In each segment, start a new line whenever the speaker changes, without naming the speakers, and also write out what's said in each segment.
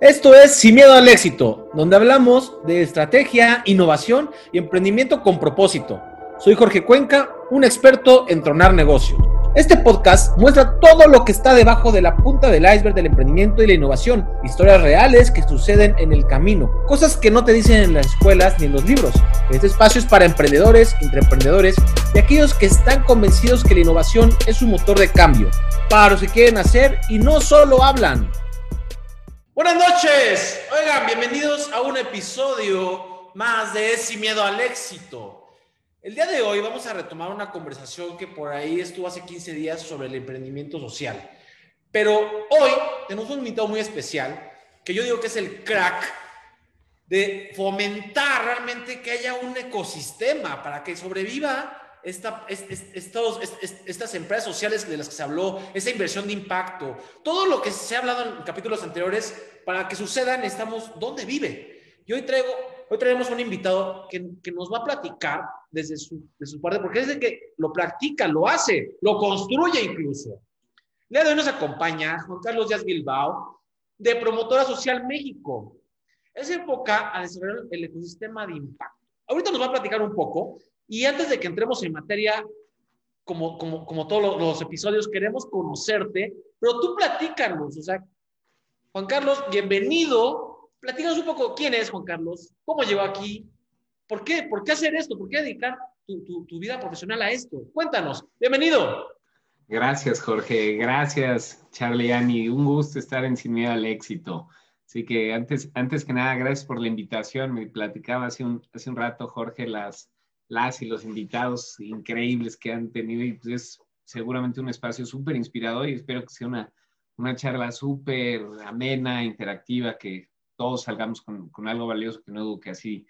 Esto es Sin Miedo al Éxito, donde hablamos de estrategia, innovación y emprendimiento con propósito. Soy Jorge Cuenca, un experto en tronar negocios. Este podcast muestra todo lo que está debajo de la punta del iceberg del emprendimiento y la innovación, historias reales que suceden en el camino, cosas que no te dicen en las escuelas ni en los libros. Este espacio es para emprendedores, intraemprendedores y aquellos que están convencidos que la innovación es un motor de cambio, para los que quieren hacer y no solo hablan. Buenas noches. Oigan, bienvenidos a un episodio más de Sin Miedo al Éxito. El día de hoy vamos a retomar una conversación que por ahí estuvo hace 15 días sobre el emprendimiento social. Pero hoy tenemos un invitado muy especial que yo digo que es el crack de fomentar realmente que haya un ecosistema para que sobreviva esta, estas empresas sociales de las que se habló, esa inversión de impacto, todo lo que se ha hablado en capítulos anteriores, para que suceda necesitamos dónde vive. Y hoy traigo, hoy traemos un invitado que, que nos va a platicar desde su, de su parte, porque es de que lo practica, lo hace, lo construye incluso. Le de hoy nos acompaña Juan Carlos Díaz Bilbao, de Promotora Social México. Él se enfoca a desarrollar el ecosistema de impacto. Ahorita nos va a platicar un poco, y antes de que entremos en materia, como, como, como todos los, episodios, queremos conocerte, pero tú platícanos, o sea, Juan Carlos, bienvenido. Platícanos un poco quién es Juan Carlos, cómo llegó aquí, por qué, por qué hacer esto, por qué dedicar tu, tu, tu vida profesional a esto. Cuéntanos, bienvenido.
Gracias, Jorge. Gracias, Charlie Ani. Un gusto estar en Sin Miedo al Éxito. Así que antes, antes que nada, gracias por la invitación. Me platicaba hace un, hace un rato, Jorge, las, las y los invitados increíbles que han tenido y pues es seguramente un espacio súper inspirador y espero que sea una, una charla súper amena, interactiva, que todos salgamos con, con, algo valioso, que no dudo que así,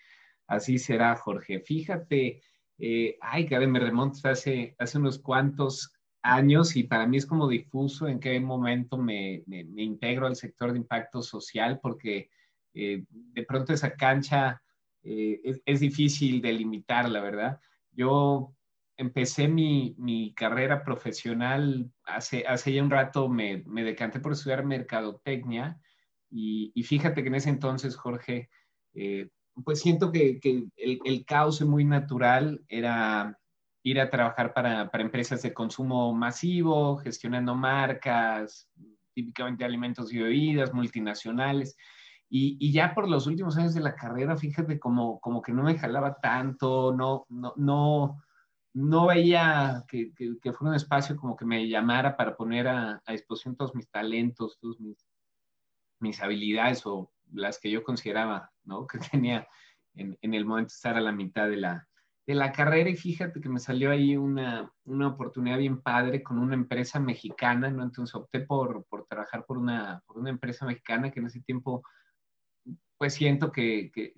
así será, Jorge. Fíjate, eh, ay, que me remonto hace, hace unos cuantos años y para mí es como difuso en qué momento me, me, integro al sector de impacto social, porque eh, de pronto esa cancha eh, es, es, difícil delimitar, la verdad. Yo empecé mi, mi carrera profesional hace, hace ya un rato, me, me decanté por estudiar mercadotecnia y, y, fíjate que en ese entonces, Jorge, eh, pues siento que, que el, el cauce muy natural era ir a trabajar para, para, empresas de consumo masivo, gestionando marcas, típicamente alimentos y bebidas, multinacionales. Y, y, ya por los últimos años de la carrera, fíjate, como, como que no me jalaba tanto, no, no, no, no veía que, que, que, fuera un espacio como que me llamara para poner a, a disposición todos mis talentos, todos mis, mis, habilidades o las que yo consideraba, ¿no? Que tenía en, en, el momento de estar a la mitad de la, de la carrera. Y fíjate que me salió ahí una, una oportunidad bien padre con una empresa mexicana, ¿no? Entonces opté por, por trabajar por una, por una empresa mexicana que en ese tiempo pues siento que, que,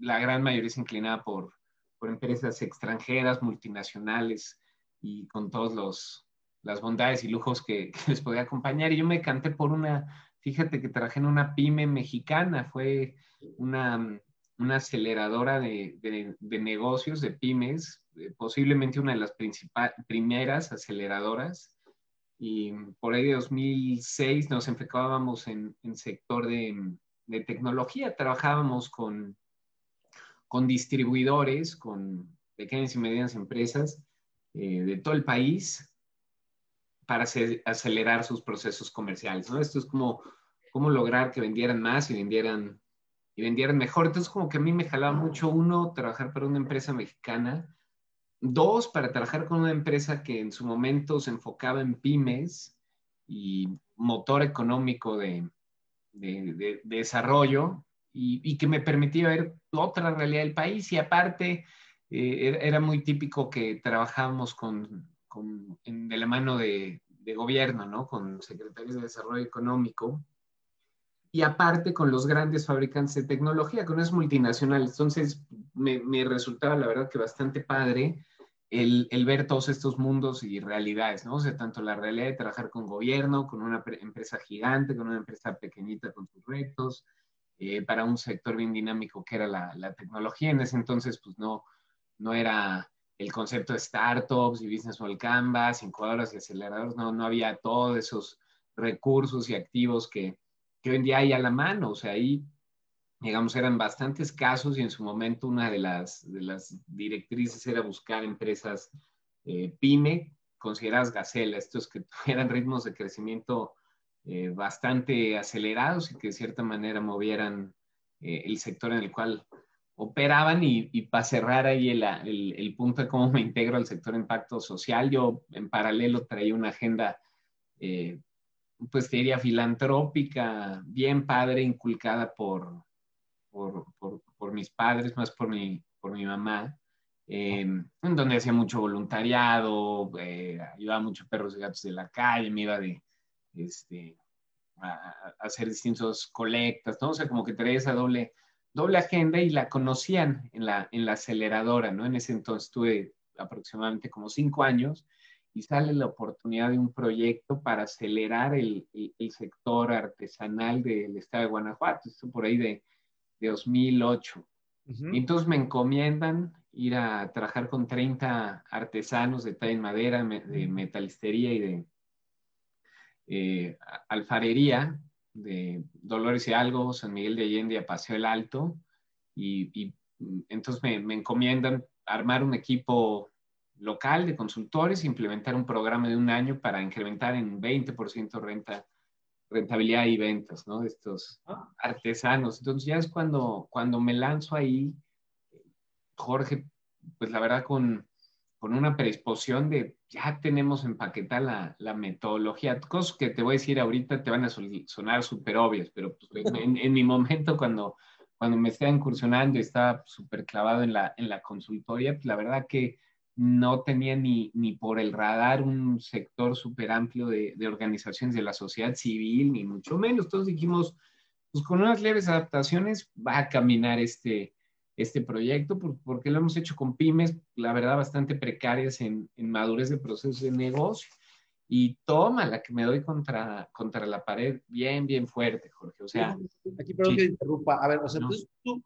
la gran mayoría se inclinaba por, por empresas extranjeras, multinacionales y con todas los las bondades y lujos que, les podía acompañar. Y yo me canté por una, fíjate que trabajé en una pyme mexicana, fue una, una aceleradora de, de, negocios, de pymes, eh, posiblemente una de las primeras aceleradoras. Y por ahí de 2006 nos enfocábamos en, en sector de, de tecnología. Trabajábamos con, con distribuidores, con pequeñas y medianas empresas eh, de todo el país para acelerar sus procesos comerciales. ¿no? Esto es como lograr que vendieran más y vendieran, y vendieran mejor. Entonces, como que a mí me jalaba mucho, uno, trabajar para una empresa mexicana, dos, para trabajar con una empresa que en su momento se enfocaba en pymes y motor económico de, de, de, de desarrollo y, que me permitía ver otra realidad del país y aparte eh, era muy típico que trabajábamos con, en, de la mano de, gobierno, ¿no? Con secretarios de desarrollo económico y aparte con los grandes fabricantes de tecnología, con esos multinacionales. Entonces me, me resultaba la verdad que bastante padre el, ver todos estos mundos y realidades, ¿no? O sea, tanto la realidad de trabajar con gobierno, con una empresa gigante, con una empresa pequeñita con sus retos, eh, para un sector bien dinámico que era la, la, tecnología. En ese entonces, pues no, no era el concepto de startups y business model canvas, incubadoras y aceleradores, no, no había todos esos recursos y activos que, que hoy en día hay a la mano. O sea, ahí, digamos, eran bastantes casos y en su momento una de las, de las directrices era buscar empresas eh, pyme, consideradas gacela, estos que tuvieran ritmos de crecimiento eh, bastante acelerados y que de cierta manera movieran eh, el sector en el cual operaban y, para cerrar ahí el, el, punto de cómo me integro al sector impacto social, yo en paralelo traía una agenda, pues diría filantrópica, bien padre, inculcada por, por, por, mis padres, más por mi, por mi mamá, en donde hacía mucho voluntariado, eh, ayudaba mucho perros y gatos de la calle, me iba de, este, a, hacer distintos colectas, ¿no? O sea, como que traía esa doble, doble agenda y la conocían en la, en la aceleradora, ¿no? En ese entonces tuve aproximadamente como cinco años y sale la oportunidad de un proyecto para acelerar el, el, sector artesanal del estado de Guanajuato, esto por ahí de, de 2008. Y entonces me encomiendan ir a trabajar con 30 artesanos de talla en madera, de metalistería y de eh, alfarería de Dolores y Algo, San Miguel de Allende a Paseo el Alto. Y, entonces me, me, encomiendan armar un equipo local de consultores, implementar un programa de un año para incrementar en 20% renta, rentabilidad y ventas, ¿no? De estos ah. artesanos. Entonces ya es cuando, cuando me lanzo ahí, Jorge, pues la verdad con, con una predisposición de ya tenemos empaquetada la, la, metodología. Cosas que te voy a decir ahorita te van a sonar súper obvias, pero pues, en, en, mi momento cuando, cuando me estaba incursionando y estaba súper clavado en la, en la consultoría, pues la verdad que no tenía ni, ni por el radar un sector súper amplio de, de, organizaciones de la sociedad civil, ni mucho menos. Todos dijimos, pues con unas leves adaptaciones va a caminar este, este proyecto, porque lo hemos hecho con pymes, la verdad, bastante precarias en, en madurez de procesos de negocio. Y toma la que me doy contra, contra la pared bien, bien fuerte, Jorge. O sea.
Aquí, perdón que interrumpa. A ver, o sea, entonces tú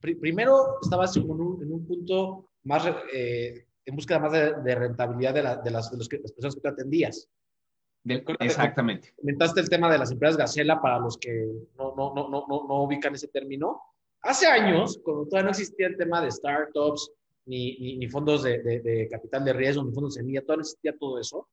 primero estabas en un, en un punto más, eh, en búsqueda más de, rentabilidad de, la, de, las, de los que, las personas que tú atendías.
exactamente.
Comentaste el tema de las empresas Gacela para los que no, no, no, no, no ubican ese término. Hace años, cuando todavía no existía el tema de startups, ni, ni, fondos de, de, capital de riesgo, ni fondos de semilla, todavía no existía todo eso,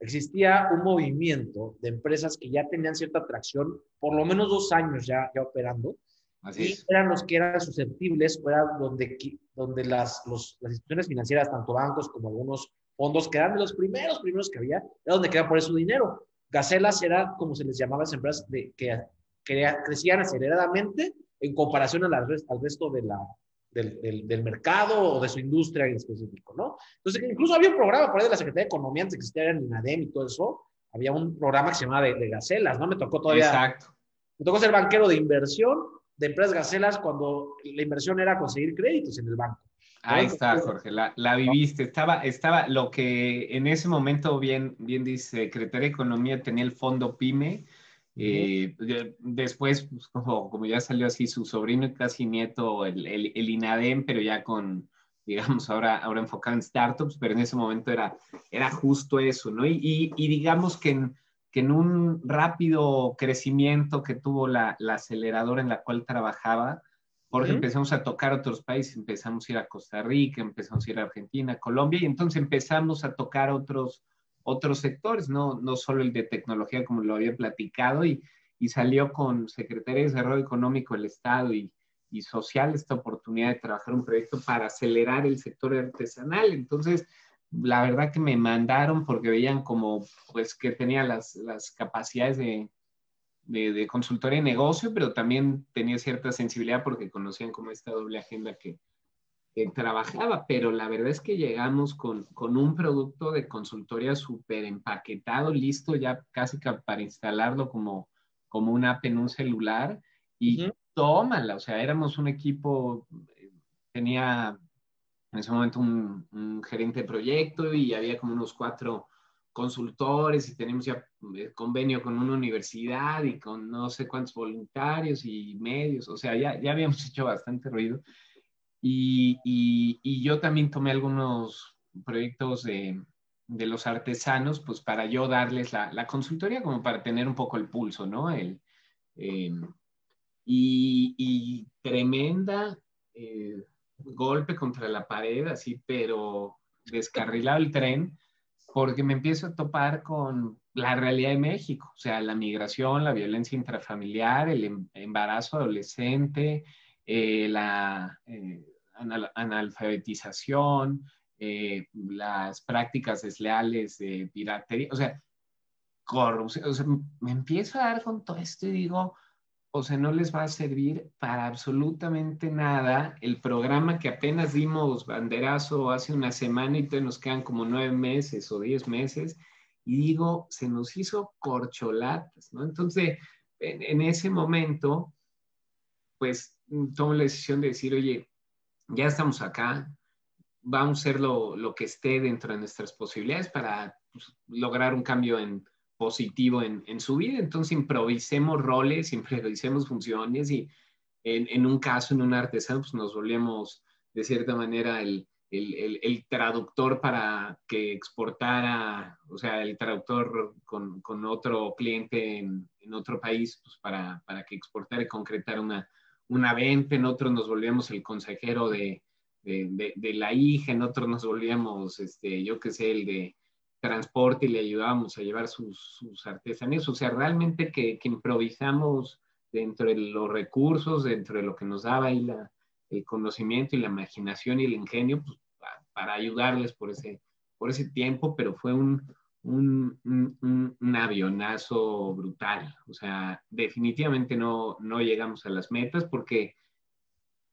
existía un movimiento de empresas que ya tenían cierta atracción, por lo menos dos años ya, ya operando, Así y eran los que eran susceptibles, era donde, donde las, los, las instituciones financieras, tanto bancos como algunos fondos, que eran de los primeros, primeros que había, era donde querían poner su dinero. Gacelas era como se les llamaba a las empresas de, que, que crecían aceleradamente en comparación al, al resto de la, del, del, mercado o de su industria en específico, ¿no? Entonces, incluso había un programa por ahí de la Secretaría de Economía, antes que existía en INADEM y todo eso, había un programa que se llamaba de, de gacelas, ¿no? Me tocó todavía...
Exacto.
Me tocó ser banquero de inversión de empresas gacelas cuando la inversión era conseguir créditos en el banco.
Ahí está, Jorge, la, la, viviste. Estaba, estaba lo que en ese momento, bien, bien dice, Secretaría de Economía tenía el fondo PYME, eh, después, pues, como, ya salió así su sobrino y casi nieto, el, el, INADEM, pero ya con, digamos, ahora, ahora enfocado en startups, pero en ese momento era, era justo eso, ¿no? Y, y, digamos que en, que en un rápido crecimiento que tuvo la, la aceleradora en la cual trabajaba, porque empezamos a tocar otros países, empezamos a ir a Costa Rica, empezamos a ir a Argentina, Colombia, y entonces empezamos a tocar otros otros sectores, no, no solo el de tecnología como lo había platicado y, y salió con Secretaría de Desarrollo Económico del Estado y, y Social esta oportunidad de trabajar un proyecto para acelerar el sector artesanal. Entonces, la verdad que me mandaron porque veían como, pues, que tenía las, las capacidades de, de, de, consultoría y negocio, pero también tenía cierta sensibilidad porque conocían como esta doble agenda que, trabajaba, pero la verdad es que llegamos con, con un producto de consultoría súper empaquetado, listo ya casi para instalarlo como, como una app en un celular. Y tómala, o sea, éramos un equipo, tenía en ese momento un, un, gerente de proyecto y había como unos cuatro consultores y tenemos ya eh, convenio con una universidad y con no sé cuántos voluntarios y medios, o sea, ya, ya habíamos hecho bastante ruido y, y, yo también tomé algunos proyectos de, de, los artesanos, pues para yo darles la, la, consultoría como para tener un poco el pulso, ¿no? El, Eh, y, tremenda eh, golpe contra la pared, así, pero descarrilado el tren, porque me empiezo a topar con la realidad de México, o sea, la migración, la violencia intrafamiliar, el em, embarazo adolescente, eh, la eh, analfabetización, eh, las prácticas desleales de piratería, o sea, corrupción, o sea, me empiezo a dar con todo esto y digo, o sea, no les va a servir para absolutamente nada el programa que apenas dimos banderazo hace una semana y todavía nos quedan como nueve meses o diez meses. Y digo, se nos hizo corcholatas, ¿no? Entonces, en, ese momento, pues tomo la decisión de decir, oye, ya estamos acá, vamos a hacer lo, lo que esté dentro de nuestras posibilidades para pues, lograr un cambio en, positivo en, en, su vida. Entonces improvisemos roles, improvisemos funciones y en, en, un caso, en un artesano, pues nos volvemos de cierta manera el, el, el, traductor para que exportara, o sea, el traductor con, con otro cliente en, en, otro país, pues para, para que exportara y concretara una, una venta. En otro nos volvíamos el consejero de, de, de, la hija, en otro nos volvíamos, este, yo qué sé, el de transporte y le ayudábamos a llevar sus, sus artesanías. O sea, realmente que, que, improvisamos dentro de los recursos, dentro de lo que nos daba ahí la, el conocimiento y la imaginación y el ingenio, pues, para, ayudarles por ese, por ese tiempo, pero fue un, un, un, un, avionazo brutal. O sea, definitivamente no, no llegamos a las metas porque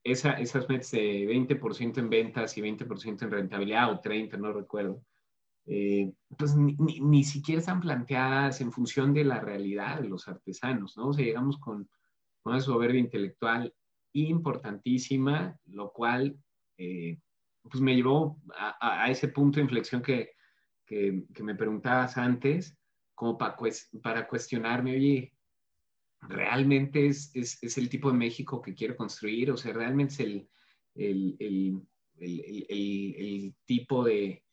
esa, esas metas de 20% en ventas y 20% en rentabilidad o 30, no recuerdo, eh, pues ni, siquiera están planteadas en función de la realidad de los artesanos, ¿no? O sea, llegamos con, una soberbia intelectual importantísima, lo cual eh, pues me llevó a, ese punto de inflexión que, que, me preguntabas antes, como para, para cuestionarme, oye, ¿realmente es, es, es, el tipo de México que quiero construir? O sea, ¿realmente es el, el, el, el tipo de,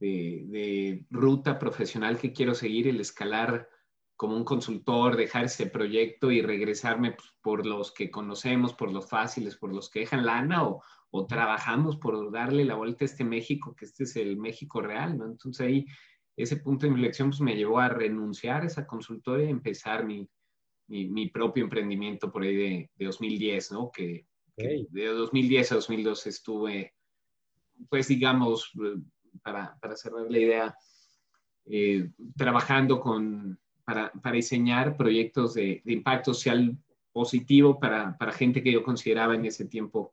de, ruta profesional que quiero seguir, el escalar como un consultor, dejar ese proyecto y regresarme por los que conocemos, por los fáciles, por los que dejan lana o, o, trabajamos por darle la vuelta a este México, que este es el México real, ¿no? Entonces ahí ese punto de inflexión pues, me llevó a renunciar a esa consultoría y empezar mi, mi, mi propio emprendimiento por ahí de, de 2010, ¿no? Que, que, de 2010 a 2012 estuve, pues digamos, para, para cerrar la idea, eh, trabajando con, para, para, diseñar proyectos de, de impacto social positivo para, para, gente que yo consideraba en ese tiempo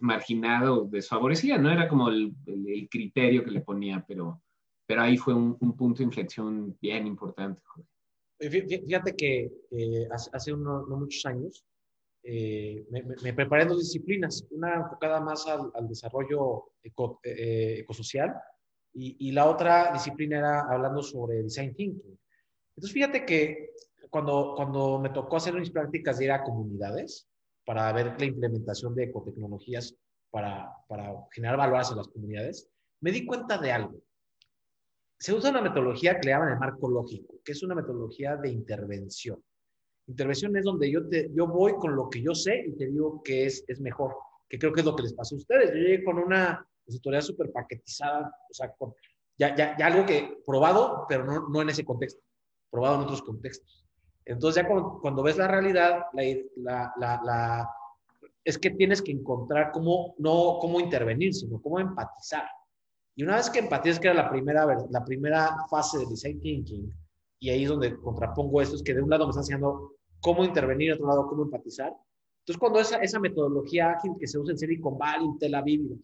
marginada o desfavorecida. No era como el, el, criterio que le ponía, pero, pero ahí fue un, un punto de inflexión bien importante.
Fíjate que eh, hace, hace uno, no muchos años eh, me, me, preparé en dos disciplinas, una enfocada más al, al desarrollo eco, eh, ecosocial y, la otra disciplina era hablando sobre design thinking. Entonces, fíjate que cuando, cuando me tocó hacer mis prácticas de ir a comunidades para ver la implementación de ecotecnologías para, para generar valor hacia las comunidades, me di cuenta de algo. Se usa una metodología que le llaman el marco lógico, que es una metodología de intervención. Intervención es donde yo, te, yo voy con lo que yo sé y te digo que es, es mejor, que creo que es lo que les pasó a ustedes. Yo llegué con una consultoría súper paquetizada, o sea, ya, ya, ya, algo que probado, pero no, no en ese contexto, probado en otros contextos. Entonces ya cuando, cuando ves la realidad, la, la, la, es que tienes que encontrar cómo, no cómo intervenir, sino cómo empatizar. Y una vez que empatizas, que era la primera, la primera fase de design thinking, y ahí es donde contrapongo esto, es que de un lado me está enseñando cómo intervenir, de otro lado cómo empatizar. Entonces, cuando esa, esa metodología ágil que se usa en Silicon Valley, en Tel Aviv,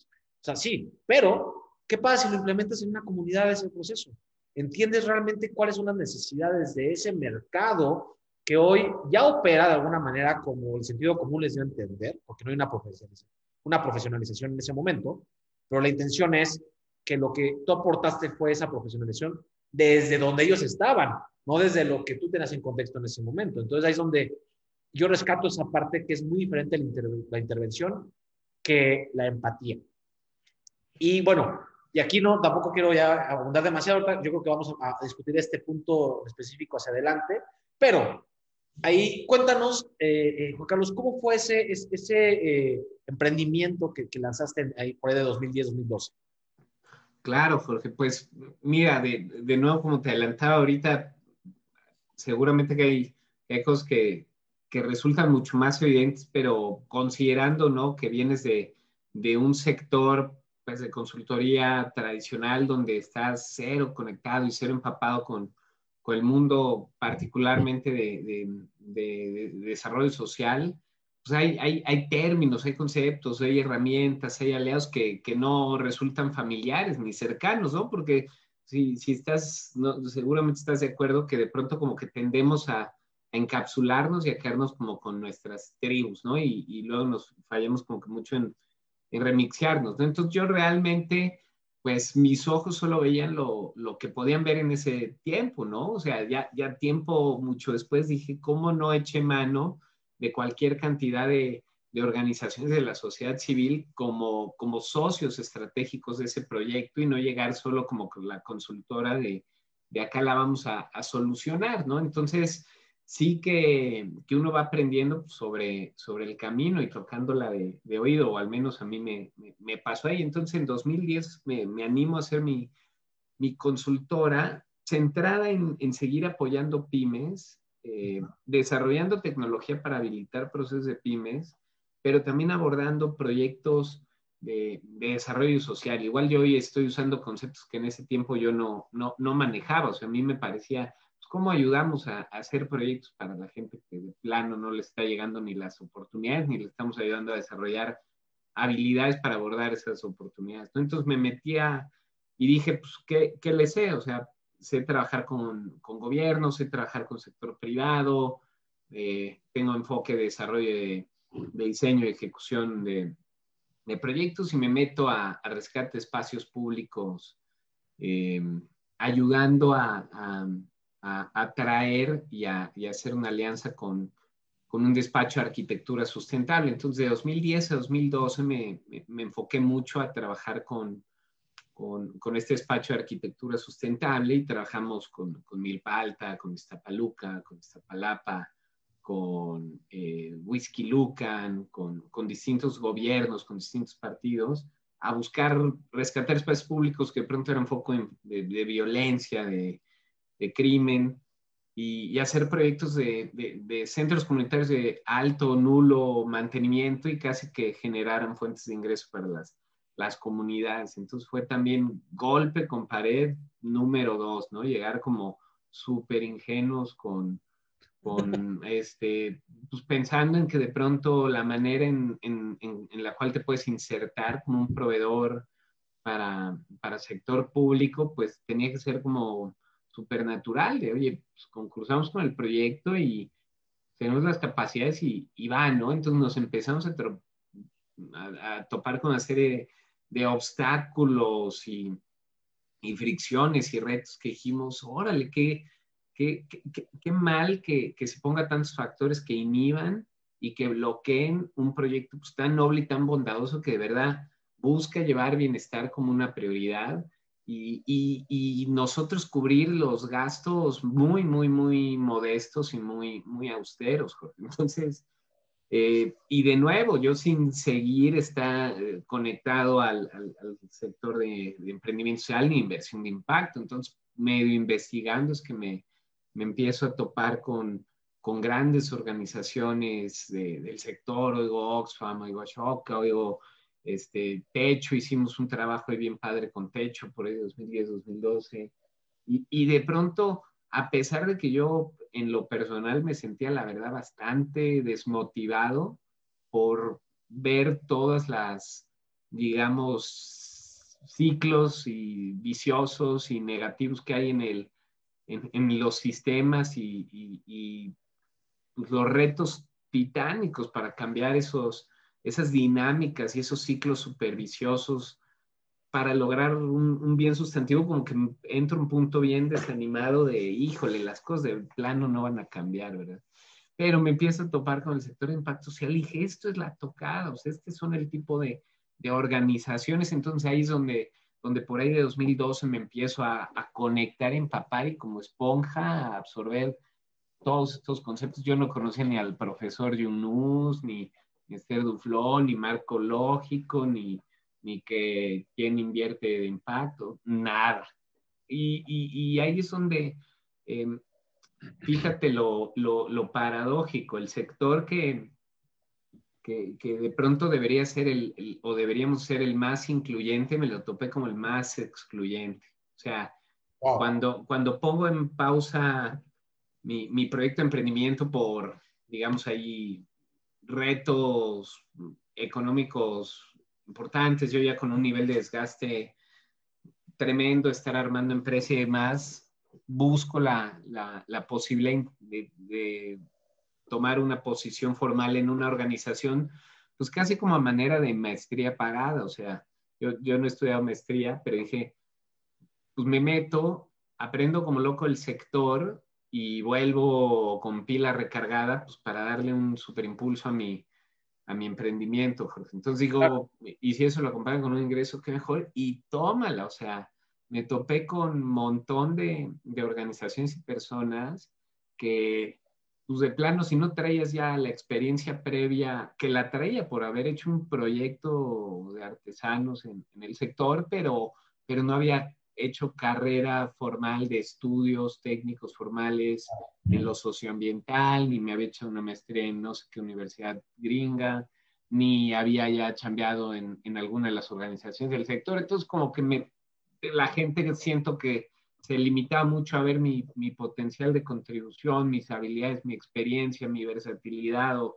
sea, sí, pero ¿qué pasa si lo implementas en una comunidad ese proceso? ¿Entiendes realmente cuáles son las necesidades de ese mercado que hoy ya opera de alguna manera como el sentido común les dio a entender, porque no hay una profesionalización, una profesionalización en ese momento, pero la intención es que lo que tú aportaste fue esa profesionalización desde donde ellos estaban, no desde lo que tú tenías en contexto en ese momento. Entonces ahí es donde yo rescato esa parte que es muy diferente la intervención que la empatía. Y bueno, y aquí no, tampoco quiero ya abundar demasiado, yo creo que vamos a, discutir este punto específico hacia adelante, pero Ahí cuéntanos, eh, Juan Carlos, ¿cómo fue ese, ese emprendimiento que, lanzaste ahí por ahí de 2010-2012?
Claro, Jorge, pues mira, de, de, nuevo, como te adelantaba ahorita, seguramente que hay, hay cosas que, que resultan mucho más evidentes, pero considerando, ¿no? Que vienes de, de un sector, pues, de consultoría tradicional donde estás cero conectado y cero empapado con, con el mundo particularmente de, de, desarrollo social, pues hay, hay, hay, términos, hay conceptos, hay herramientas, hay aliados que, que, no resultan familiares ni cercanos, ¿no? Porque si, si estás, no, seguramente estás de acuerdo que de pronto como que tendemos a, encapsularnos y a quedarnos como con nuestras tribus, ¿no? Y, y luego nos fallamos como que mucho en, en remixearnos, ¿no? Entonces yo realmente, pues mis ojos solo veían lo, lo, que podían ver en ese tiempo, ¿no? O sea, ya, ya tiempo mucho después dije, ¿cómo no eché mano de cualquier cantidad de, de organizaciones de la sociedad civil como, como socios estratégicos de ese proyecto y no llegar solo como la consultora de, de acá la vamos a, a solucionar, ¿no? Entonces, sí que, que, uno va aprendiendo sobre, sobre el camino y tocándola de, de oído, o al menos a mí me, me, pasó ahí. Entonces, en 2010 me, me animo a hacer mi, mi consultora centrada en, en, seguir apoyando pymes, eh, desarrollando tecnología para habilitar procesos de pymes, pero también abordando proyectos de, de, desarrollo social. Igual yo hoy estoy usando conceptos que en ese tiempo yo no, no, no manejaba, o sea, a mí me parecía cómo ayudamos a, hacer proyectos para la gente que de plano no le está llegando ni las oportunidades, ni le estamos ayudando a desarrollar habilidades para abordar esas oportunidades. Entonces me metía y dije, pues, ¿qué, qué le sé? O sea, sé trabajar con, con gobierno, sé trabajar con sector privado, eh, tengo enfoque de desarrollo de, diseño y ejecución de, de, proyectos y me meto a, a rescate espacios públicos, eh, ayudando a, a, atraer y a, hacer una alianza con, un despacho de arquitectura sustentable. Entonces, de 2010 a 2012 me, enfoqué mucho a trabajar con, este despacho de arquitectura sustentable y trabajamos con, con Alta, con Iztapaluca, con Iztapalapa, con eh, Lucan, con, distintos gobiernos, con distintos partidos, a buscar rescatar espacios públicos que de pronto eran foco de, de, violencia, de, de crimen y, hacer proyectos de, de, centros comunitarios de alto, nulo mantenimiento y casi que generaran fuentes de ingreso para las, las comunidades. Entonces fue también golpe con pared número dos, ¿no? Llegar como súper ingenuos con, con este, pues pensando en que de pronto la manera en, en, en, la cual te puedes insertar como un proveedor para, para sector público, pues tenía que ser como supernatural de, oye, pues concursamos con el proyecto y tenemos las capacidades y, y va, ¿no? Entonces nos empezamos a, a, topar con una serie de, obstáculos y, y, fricciones y retos que dijimos, órale, qué, qué, qué, qué mal que, que, se ponga tantos factores que inhiban y que bloqueen un proyecto pues, tan noble y tan bondadoso que de verdad busca llevar bienestar como una prioridad y, y, nosotros cubrir los gastos muy, muy, muy modestos y muy, muy austeros. Entonces, eh, y de nuevo, yo sin seguir está eh, conectado al, al, sector de, emprendimiento social ni inversión de impacto. Entonces, medio investigando es que me, me empiezo a topar con, con grandes organizaciones del sector, oigo Oxfam, oigo Ashoka, oigo este, Techo, hicimos un trabajo bien padre con Techo por ahí 2010, 2012. Y, y de pronto, a pesar de que yo en lo personal me sentía, la verdad, bastante desmotivado por ver todas las, digamos, ciclos y viciosos y negativos que hay en, el, en, los sistemas y, y, los retos titánicos para cambiar esos, esas dinámicas y esos ciclos superviciosos para lograr un, bien sustantivo, como que entra un punto bien desanimado de, híjole, las cosas de plano no van a cambiar, ¿verdad? Pero me empiezo a topar con el sector de impacto social y dije, esto es la tocada, o sea, este son el tipo de, de organizaciones, entonces ahí es donde, donde por ahí de 2012 me empiezo a, a conectar, empapar y como esponja a absorber todos estos conceptos. Yo no conocía ni al profesor Yunus, ni, ni Esther Duflón, ni Marco Lógico, ni, ni que quién invierte de impacto, nada. Y, y, ahí es donde, em, fíjate lo, lo, lo, paradójico, el sector que, que, que de pronto debería ser el, o deberíamos ser el más incluyente, me lo topé como el más excluyente. O sea, cuando, cuando pongo en pausa mi, mi proyecto de emprendimiento por, digamos, ahí retos económicos importantes, yo ya con un nivel de desgaste tremendo, estar armando empresa y demás, busco la, la, posibilidad de, de, tomar una posición formal en una organización, pues casi como a manera de maestría pagada, o sea, yo, yo no he estudiado maestría, pero dije, pues me meto, aprendo como loco el sector y vuelvo con pila recargada pues para darle un super impulso a mi, a mi emprendimiento, Entonces digo, y si eso lo acompaña con un ingreso, qué mejor, y tómala, o sea, me topé con un montón de, de organizaciones y personas que, pues de plano, si no traías ya la experiencia previa, que la traía por haber hecho un proyecto de artesanos en, en el sector, pero, pero no había hecho carrera formal de estudios técnicos formales en lo socioambiental, ni me había hecho una maestría en no sé qué universidad gringa, ni había ya cambiado en, en alguna de las organizaciones del sector. Entonces, como que me, la gente siento que se limitaba mucho a ver mi, mi potencial de contribución, mis habilidades, mi experiencia, mi versatilidad o,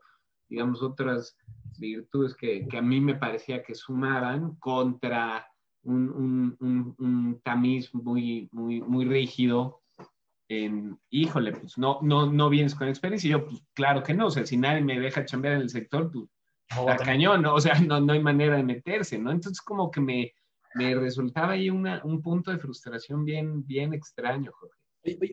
digamos, otras virtudes que, que a mí me parecía que sumaban contra un, un, un, tamiz muy, muy, muy rígido. En, híjole, pues no, no, no vienes con experiencia. Y yo, pues claro que no, o sea, si nadie me deja chambear en el sector, pues está cañón, ¿no? o sea, no, no hay manera de meterse, ¿no? Entonces, como que me, me resultaba ahí una, un punto de frustración bien, bien extraño, Jorge.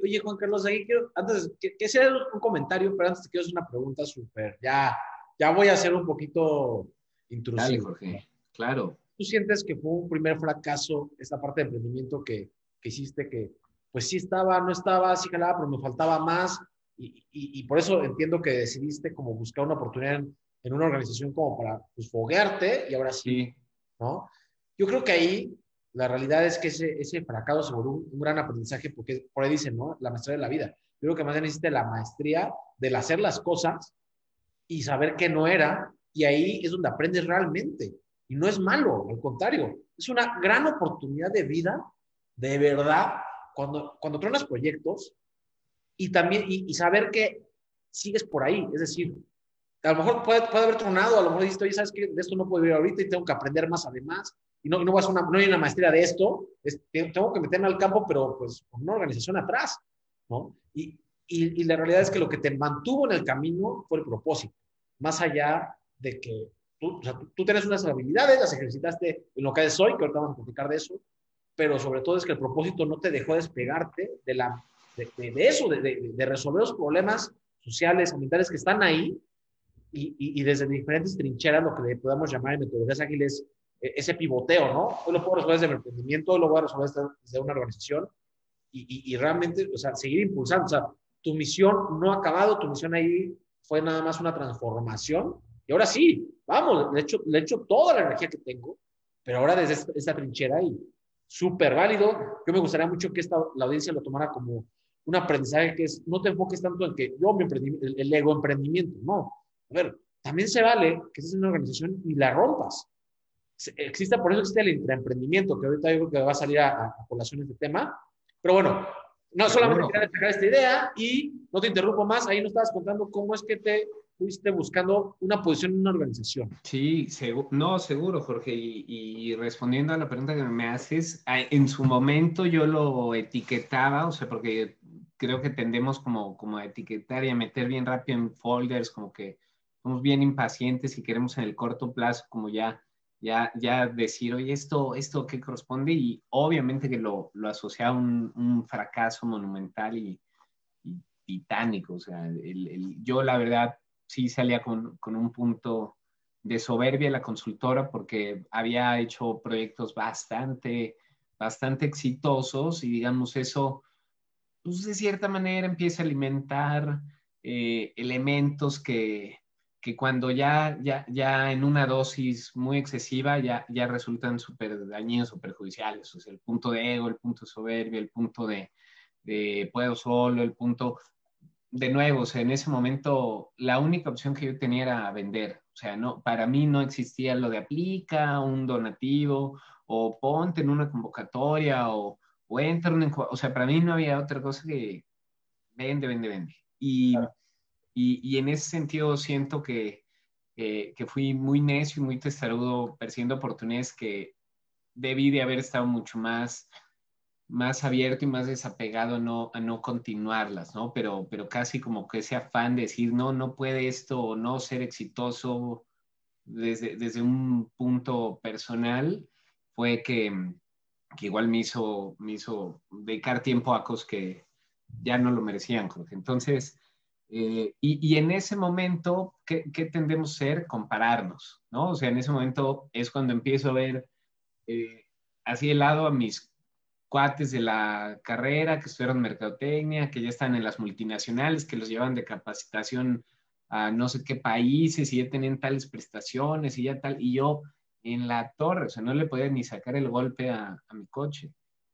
Oye, Juan Carlos, ahí quiero, antes, que, que sea un comentario, pero antes te quiero hacer una pregunta súper, ya, ya voy a hacer un poquito intrusivo. Dale,
Jorge, claro.
¿Tú sientes que fue un primer fracaso esta parte de emprendimiento que, que hiciste que pues sí estaba, no estaba, sí jalaba, pero me faltaba más y, y, por eso entiendo que decidiste como buscar una oportunidad en, en una organización como para pues, foguearte y ahora sí, ¿no? Yo creo que ahí la realidad es que ese, ese fracaso se volvió un, gran aprendizaje porque por ahí dicen, ¿no? La maestría de la vida. Yo creo que más bien necesita la maestría del hacer las cosas y saber que no era y ahí es donde aprendes realmente. No es malo, al contrario, es una gran oportunidad de vida, de verdad, cuando, cuando tronas proyectos y también, y, saber que sigues por ahí. Es decir, a lo mejor puede, puede haber tronado, a lo mejor dices, oye, ¿sabes qué? De esto no puedo ir ahorita y tengo que aprender más además. Y no, no, vas a una, no hay una maestría de esto, tengo que meterme al campo, pero pues con una organización atrás, ¿no? Y, y, y la realidad es que lo que te mantuvo en el camino fue el propósito, más allá de que Tú, o sea, tú, tienes unas habilidades, las ejercitaste en lo que eres hoy, que ahorita vamos a platicar de eso, pero sobre todo es que el propósito no te dejó despegarte de, la, de, de, eso, de, de, resolver los problemas sociales, ambientales que están ahí y, y, desde diferentes trincheras, lo que podemos llamar en metodologías ágiles, e, ese pivoteo, ¿no? Hoy lo puedo resolver desde mi emprendimiento, hoy lo voy a resolver desde una organización y, y, realmente, o sea, seguir impulsando. O sea, tu misión no ha acabado, tu misión ahí fue nada más una transformación y ahora sí, vamos, le echo, le echo toda la energía que tengo, pero ahora desde esta, trinchera y súper válido. Yo me gustaría mucho que esta, la audiencia lo tomara como un aprendizaje que es, no te enfoques tanto en que yo me el, el, ego emprendimiento, no. A ver, también se vale que estés en una organización y la rompas. Existe, por eso existe el intraemprendimiento, que ahorita creo que va a salir a, a colación este tema. Pero bueno, no solamente quería destacar esta idea y no te interrumpo más, ahí nos estabas contando cómo es que te fuiste buscando una posición en una organización.
Sí, no, seguro, Jorge. Y, respondiendo a la pregunta que me haces, en su momento yo lo etiquetaba, o sea, porque creo que tendemos como, como a etiquetar y a meter bien rápido en folders, como que somos bien impacientes y queremos en el corto plazo como ya, ya, ya decir, oye, esto, esto qué corresponde y obviamente que lo, lo asocia a un, un fracaso monumental y, titánico. O sea, yo la verdad sí salía con, con un punto de soberbia la consultora porque había hecho proyectos bastante, bastante exitosos y digamos eso, pues de cierta manera empieza a alimentar eh, elementos que, que cuando ya, ya, ya en una dosis muy excesiva ya, ya resultan súper dañinos o perjudiciales. El punto de ego, el punto de soberbia, el punto de, de puedo solo, el punto... De nuevo, o sea, en ese momento la única opción que yo tenía era vender. O sea, no, para mí no existía lo de aplica, un donativo, o ponte en una convocatoria, o, o entra en un... O sea, para mí no había otra cosa que vende, vende, vende. Y... Y, en ese sentido siento que, que fui muy necio y muy testarudo persiguiendo oportunidades que debí de haber estado mucho más, más abierto y más desapegado no, a no continuarlas, ¿no? Pero, pero casi como que ese afán de decir, no, no puede esto o no ser exitoso desde, desde un punto personal, fue que, que igual me hizo, me hizo dedicar tiempo a cosas que ya no lo merecían, Jorge. Entonces, eh, y, en ese momento, ¿qué, tendemos a ser? Compararnos, ¿no? O sea, en ese momento es cuando empiezo a ver eh, así de lado a mis cuates de la carrera que estudiaron mercadotecnia, que ya están en las multinacionales, que los llevan de capacitación a no sé qué países y ya tienen tales prestaciones y ya tal, y yo en la torre, o sea, no le podía ni sacar el golpe a, a mi coche,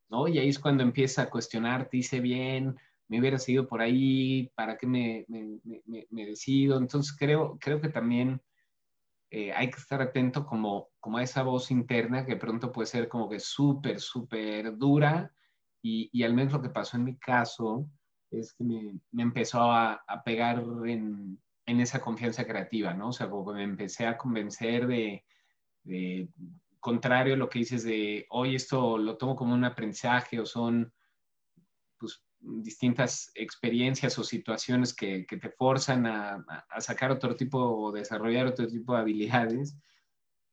¿no? Y ahí es cuando empieza a cuestionar, te hice bien, me hubiera seguido por ahí, para qué me, me, decido. Entonces creo, creo que también eh, hay que estar atento como, como a esa voz interna que pronto puede ser como que súper, súper dura y, y, al menos lo que pasó en mi caso es que me, empezó a, a pegar en, en, esa confianza creativa, ¿no? O sea, como que me empecé a convencer de, de contrario a lo que dices de, hoy esto lo tomo como un aprendizaje o son distintas experiencias o situaciones que, que te forzan a, a, sacar otro tipo o desarrollar otro tipo de habilidades.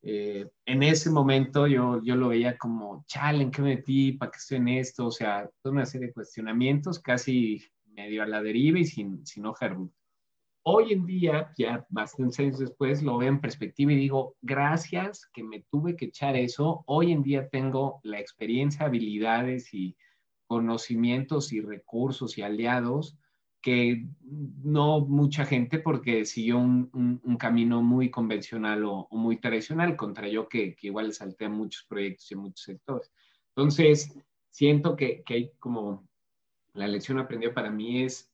Eh, en ese momento yo, yo lo veía como, chale, ¿en qué me metí? ¿Para qué estoy en esto? O sea, toda una serie de cuestionamientos casi medio a la deriva y sin, sin hoja Hoy en día, ya bastantes años después, lo veo en perspectiva y digo, gracias que me tuve que echar eso. Hoy en día tengo la experiencia, habilidades y, conocimientos y recursos y aliados que no mucha gente porque siguió un, un, camino muy convencional o, muy tradicional, contra yo que, que igual le salté a muchos proyectos y a muchos sectores. Entonces, siento que, que hay como, la lección aprendida para mí es,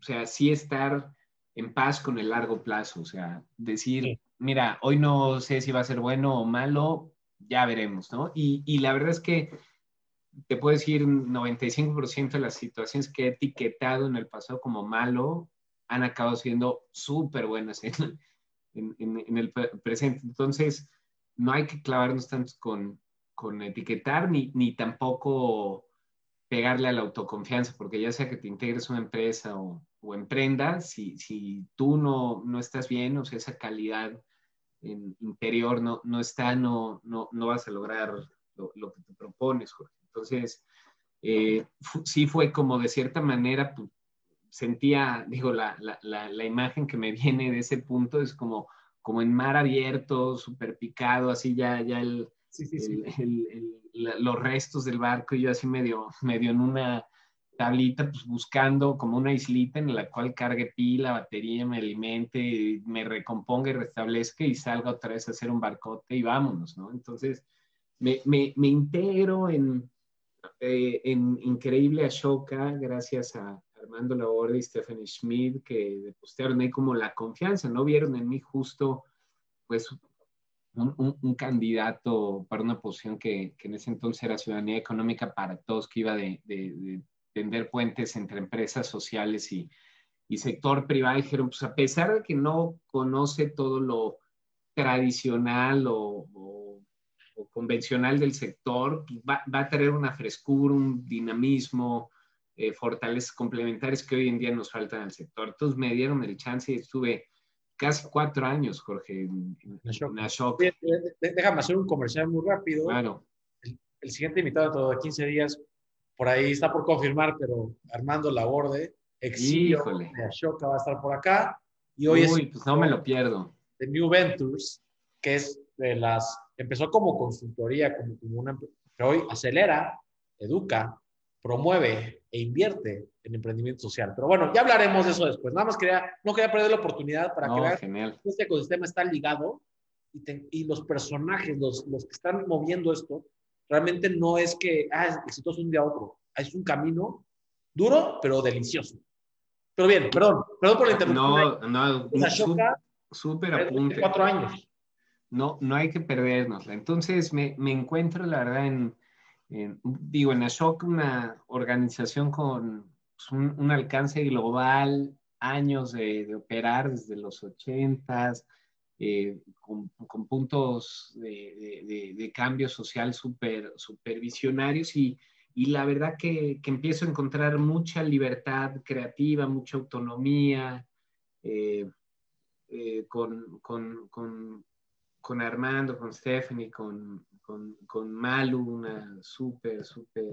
o sea, sí estar en paz con el largo plazo, o sea, decir, mira, hoy no sé si va a ser bueno o malo, ya veremos, ¿no? Y, y la verdad es que te puedo decir, 95% de las situaciones que he etiquetado en el pasado como malo han acabado siendo súper buenas en, el presente. Entonces, no hay que clavarnos tanto con, con etiquetar ni, ni tampoco pegarle a la autoconfianza, porque ya sea que te integres a una empresa o, o emprendas, si, si tú no, no estás bien, o sea, esa calidad interior no, no está, no, no, no vas a lograr lo, lo que te propones, Jorge. Entonces, eh, sí fue como de cierta manera, pues, sentía, digo, la, la, la, imagen que me viene de ese punto es como, como en mar abierto, súper picado, así ya, ya el, los restos del barco y yo así medio, medio en una tablita, pues buscando como una islita en la cual cargue pila, batería, me alimente, me recomponga y restablezca y salga otra vez a hacer un barcote y vámonos, ¿no? Entonces, me, me, me integro en, eh, increíble Ashoka, gracias a Armando Laborde y Stephanie Schmidt, que depositaron ahí como la confianza, no vieron en mí justo, pues, un, candidato para una posición que, que, en ese entonces era ciudadanía económica para todos, que iba de, de, tender puentes entre empresas sociales y, sector privado. dijeron, pues a pesar de que no conoce todo lo tradicional o convencional del sector, va, va, a tener una frescura, un dinamismo, eh, fortalezas complementarias que hoy en día nos faltan al sector. Entonces me dieron el chance y estuve casi cuatro años, Jorge, en,
Déjame hacer un comercial muy rápido.
Claro.
El, siguiente invitado todo de 15 días, por ahí está por confirmar, pero Armando Laborde, exilio de Ashoka, va a estar por acá.
Y hoy Uy, pues no me lo pierdo.
De New Ventures, que es de las empezó como consultoría, como, como una, pero hoy acelera, educa promueve e invierte en emprendimiento social. Pero bueno, ya hablaremos de eso después. Nada más quería, no quería perder la oportunidad para que vean
que
este ecosistema está ligado y, y los personajes, los, los, que están moviendo esto, realmente no es que, ah, es exitoso un día a otro. Es un camino duro, pero delicioso. Pero bien, perdón, perdón por la
interrupción. No, no, súper apunte.
Cuatro años.
No, no hay que perdernos. Entonces me, me encuentro, la verdad, en, digo, en una organización con pues, un, alcance global, años de, operar desde los ochentas, eh, con, puntos de, cambio social super visionarios y, y, la verdad que, que, empiezo a encontrar mucha libertad creativa, mucha autonomía, eh, eh, con, con, con, con, Armando, con Stephanie, con, con Malu, una súper, súper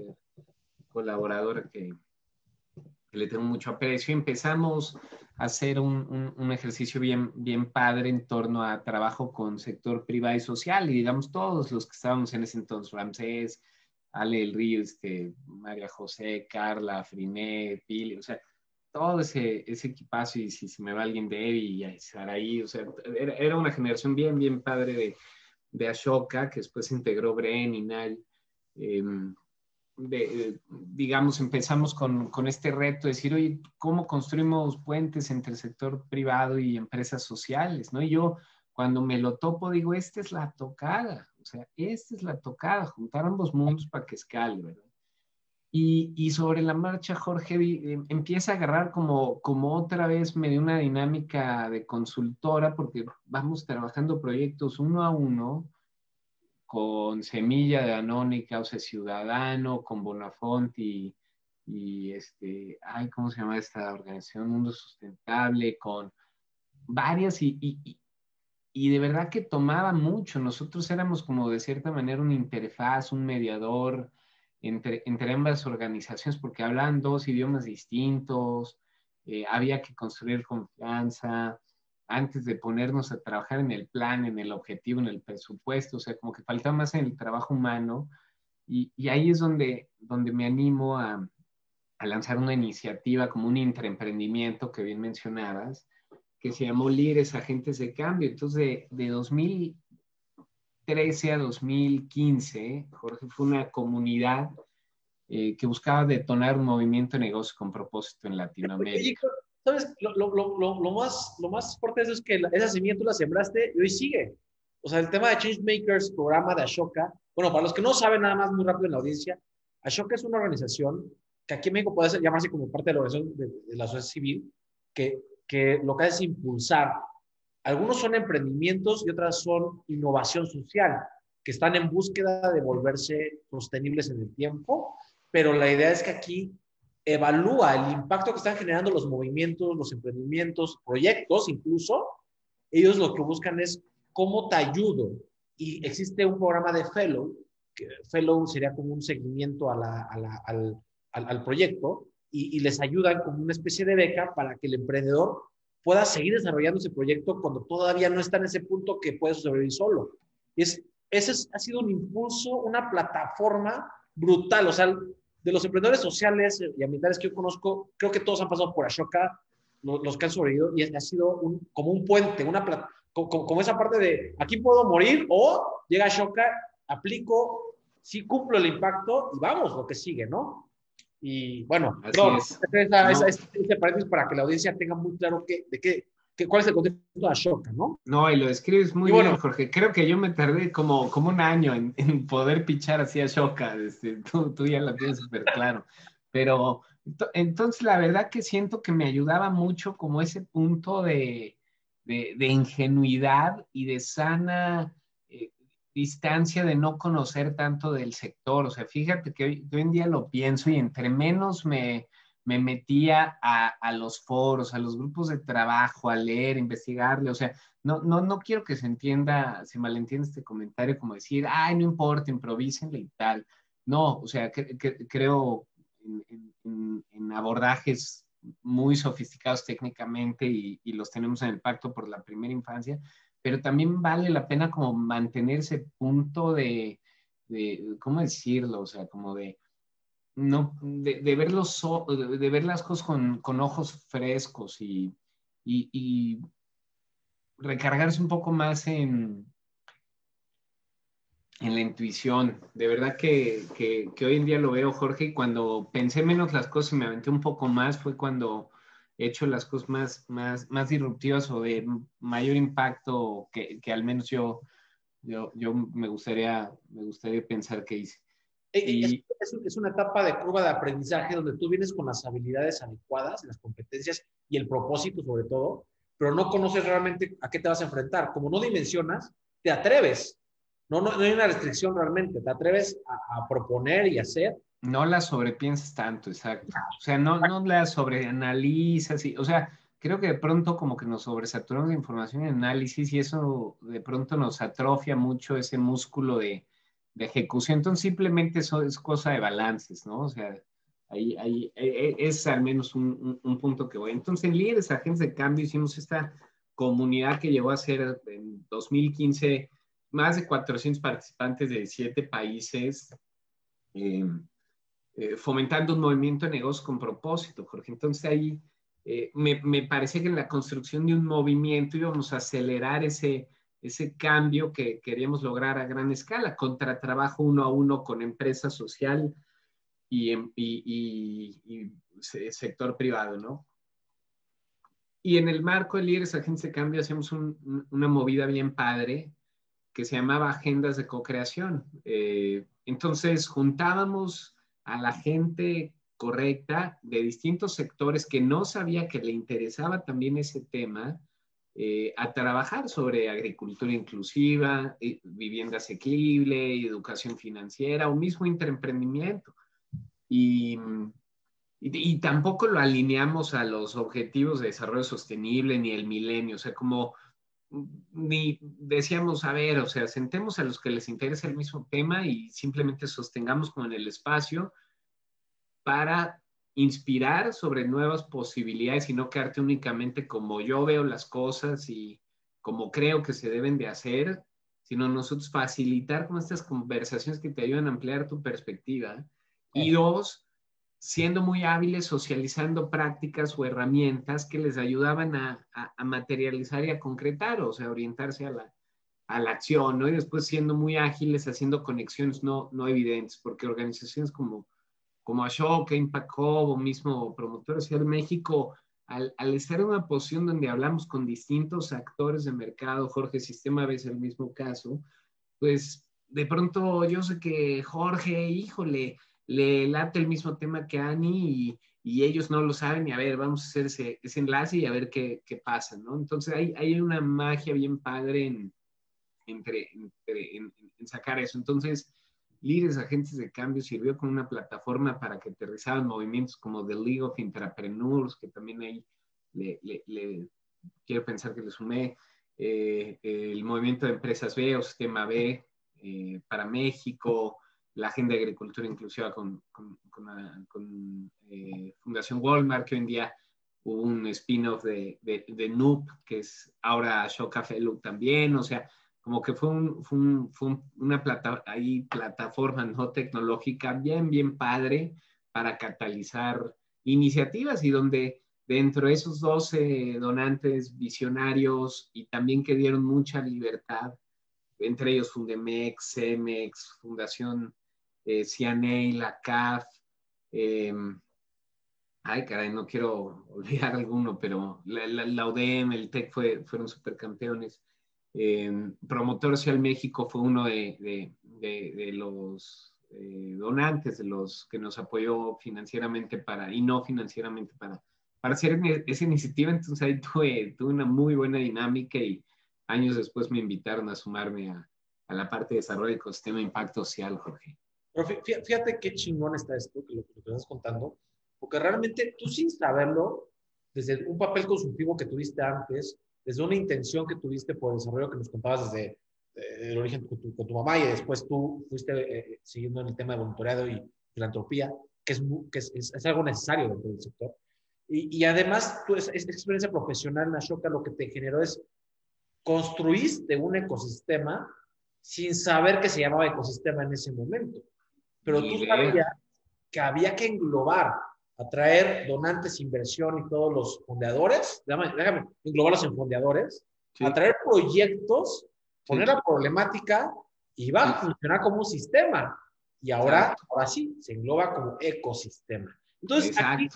colaboradora que, le tengo mucho aprecio. Empezamos a hacer un, un, ejercicio bien, bien padre en torno a trabajo con sector privado y social, y digamos todos los que estábamos en ese entonces, Ramsés, Ale El Río, este, María José, Carla, Friné, Pili, o sea, todo ese, ese equipazo, y si se me va alguien de Evi y Saraí, o sea, era, era, una generación bien, bien padre de, de Ashoka, que después integró Bren y Nal. Em, digamos, empezamos con, con, este reto de decir, oye, ¿cómo construimos puentes entre el sector privado y empresas sociales? ¿no? Y yo, cuando me lo topo, digo, esta es la tocada, o sea, esta es la tocada, juntar ambos mundos para que escale, ¿verdad? Y, y, sobre la marcha, Jorge em, empieza a agarrar como, como otra vez medio una dinámica de consultora, porque vamos trabajando proyectos uno a uno, con Semilla de Anónica, Causa Ciudadano, con Bonafonte y, este, ay, ¿cómo se llama esta organización? Mundo Sustentable, con varias y, y, y de verdad que tomaba mucho. Nosotros éramos como de cierta manera un interfaz, un mediador entre, entre ambas organizaciones porque hablaban dos idiomas distintos, eh, había que construir confianza antes de ponernos a trabajar en el plan, en el objetivo, en el presupuesto, o sea, como que faltaba más en el trabajo humano y, ahí es donde, donde me animo a, a lanzar una iniciativa como un intraemprendimiento que bien mencionabas, que se llamó Líderes Agentes de Cambio. Entonces, de, de 2000 2013 a 2015, Jorge, fue una comunidad eh, que buscaba detonar un movimiento de negocio con propósito en Latinoamérica.
¿Sabes? Lo, lo, lo, lo, más, lo más fuerte es que esa semilla tú la sembraste y hoy sigue. O sea, el tema de Changemakers, programa de Ashoka. Bueno, para los que no saben nada más muy rápido en la audiencia, Ashoka es una organización que aquí en México puede llamarse como parte de la organización de, de la sociedad civil, que, que lo que hace es impulsar algunos son emprendimientos y otras son innovación social, que están en búsqueda de volverse sostenibles en el tiempo, pero la idea es que aquí evalúa el impacto que están generando los movimientos, los emprendimientos, proyectos incluso. Ellos lo que buscan es cómo te ayudo. Y existe un programa de fellow, que fellow sería como un seguimiento al, proyecto, y, y les ayudan como una especie de beca para que el emprendedor pueda seguir desarrollando ese proyecto cuando todavía no está en ese punto que puede sobrevivir solo. Es, ese ha sido un impulso, una plataforma brutal. O sea, de los emprendedores sociales y ambientales que yo conozco, creo que todos han pasado por Ashoka, los, que han sobrevivido, y ha sido como un puente, una como, como, esa parte de aquí puedo morir o llega Ashoka, aplico, sí cumplo el impacto y vamos, lo que sigue, ¿no? Y bueno, no, es. este paréntesis para que la audiencia tenga muy claro que, de qué, que, cuál es el contexto de Ashoka, ¿no?
No, y lo describes muy bien, Jorge. Creo que yo me tardé como, como un año en, en poder pichar así a Ashoka. Este, tú, tú, ya la tienes súper claro. Pero entonces la verdad que siento que me ayudaba mucho como ese punto de, de, de ingenuidad y de sana distancia de no conocer tanto del sector. O sea, fíjate que hoy, en día lo pienso y entre menos me, me metía a, a, los foros, a los grupos de trabajo, a leer, investigarle. O sea, no, no, no quiero que se entienda, se malentienda este comentario como decir, ay, no importa, improvísenle y tal. No, o sea, creo en, en, en, abordajes muy sofisticados técnicamente y, y, los tenemos en el pacto por la primera infancia, pero también vale la pena como mantener ese punto de, ¿cómo decirlo? O sea, como de, no, de, ver, los, de, ver las cosas con, con ojos frescos y, y, recargarse un poco más en, en la intuición. De verdad que, que, hoy en día lo veo, Jorge, y cuando pensé menos las cosas y me aventé un poco más fue cuando hecho las cosas más, más, más disruptivas o de mayor impacto que, que al menos yo, yo, yo me, gustaría, me gustaría pensar que hice.
Y, es, una etapa de curva de aprendizaje donde tú vienes con las habilidades adecuadas, las competencias y el propósito sobre todo, pero no conoces realmente a qué te vas a enfrentar. Como no dimensionas, te atreves. No, no, hay una restricción realmente, te atreves a, proponer y hacer.
No la sobrepiensas tanto, exacto. O sea, no, no la sobreanalizas, y, o sea, creo que de pronto como que nos sobresaturamos de información y análisis y eso de pronto nos atrofia mucho ese músculo de, de ejecución. Entonces simplemente eso es cosa de balances, ¿no? O sea, ahí, ahí e, e, es al menos un, un, punto que voy. Entonces en Líderes Agentes de Cambio hicimos esta comunidad que llegó a ser en 2015 más de 400 participantes de siete países. Eh, eh, fomentando un movimiento de negocios con propósito, Jorge. Entonces ahí eh, me, me parece que en la construcción de un movimiento íbamos a acelerar ese, ese cambio que queríamos lograr a gran escala, contra trabajo uno a uno con empresa social y, y, sector privado, ¿no? Y en el marco de Líderes Agentes de Cambio hacemos una movida bien padre que se llamaba Agendas de Co-Creación. Eh, entonces juntábamos a la gente correcta de distintos sectores que no sabía que le interesaba también ese tema eh, a trabajar sobre agricultura inclusiva, eh, vivienda asequible, educación financiera o mismo interemprendimiento. Y, y, tampoco lo alineamos a los objetivos de desarrollo sostenible ni el milenio, o sea, como ni decíamos, a ver, o sea, sentemos a los que les interesa el mismo tema y simplemente sostengamos como en el espacio para inspirar sobre nuevas posibilidades y no quedarte únicamente como yo veo las cosas y como creo que se deben de hacer, sino nosotros facilitar como estas conversaciones que te ayudan a ampliar tu perspectiva. Y dos, siendo muy hábiles socializando prácticas o herramientas que les ayudaban a, materializar y a concretar, o sea, orientarse a la, acción, ¿no? Y después siendo muy ágiles haciendo conexiones no, no evidentes, porque organizaciones como como Ashoka, Impact Hub o mismo Promotor Social México, al, al, estar en una posición donde hablamos con distintos actores de mercado, Jorge Sistema es el mismo caso, pues de pronto yo sé que Jorge, híjole, le late el mismo tema que Ani y, y ellos no lo saben y a ver, vamos a hacer ese, ese enlace y a ver qué, qué, pasa, ¿no? Entonces hay, hay una magia bien padre en, entre, entre en, en sacar eso. Entonces, Líderes Agentes de Cambio sirvió como una plataforma para que aterrizaban movimientos como The League of Intrapreneurs, que también ahí le, le, quiero pensar que le sumé, eh, el movimiento de empresas B o sistema B eh, para México, la agenda de agricultura inclusiva con, eh, Fundación Walmart, que hoy en día hubo un spin-off de, de, de, que es ahora Shoka Fellow también, o sea, como que fue, un, una plata, ahí, plataforma no tecnológica bien, bien padre para catalizar iniciativas y donde dentro de esos 12 donantes visionarios y también que dieron mucha libertad, entre ellos Fundemex, CEMEX, Fundación eh, CNA, la CAF, em, ay caray, no quiero olvidar alguno, pero la, la, la ODM, el TEC fue, fueron supercampeones. Promotor Social México fue uno de, los eh, donantes, de los que nos apoyó financieramente para, y no financieramente para, para hacer esa iniciativa. Entonces ahí tuve, tuve una muy buena dinámica y años después me invitaron a sumarme a, la parte de desarrollo del ecosistema de impacto social, Jorge.
Fíjate qué chingón está esto, que lo que te estás contando, porque realmente tú sin saberlo, desde un papel consultivo que tuviste antes, desde una intención que tuviste por el desarrollo que nos contabas desde el origen con tu, con tu, mamá y después tú fuiste eh, siguiendo en el tema de voluntariado y filantropía, que es, que es, es, algo necesario dentro del sector. Y, y además, tú, esta experiencia profesional en Ashoka lo que te generó es construiste un ecosistema sin saber que se llamaba ecosistema en ese momento. Pero tú sabías que había que englobar, atraer donantes, inversión y todos los fondeadores, déjame, déjame englobarlos en fondeadores, atraer proyectos, poner la problemática y va a funcionar como un sistema. Y ahora, ahora sí, se engloba como ecosistema. Entonces, aquí,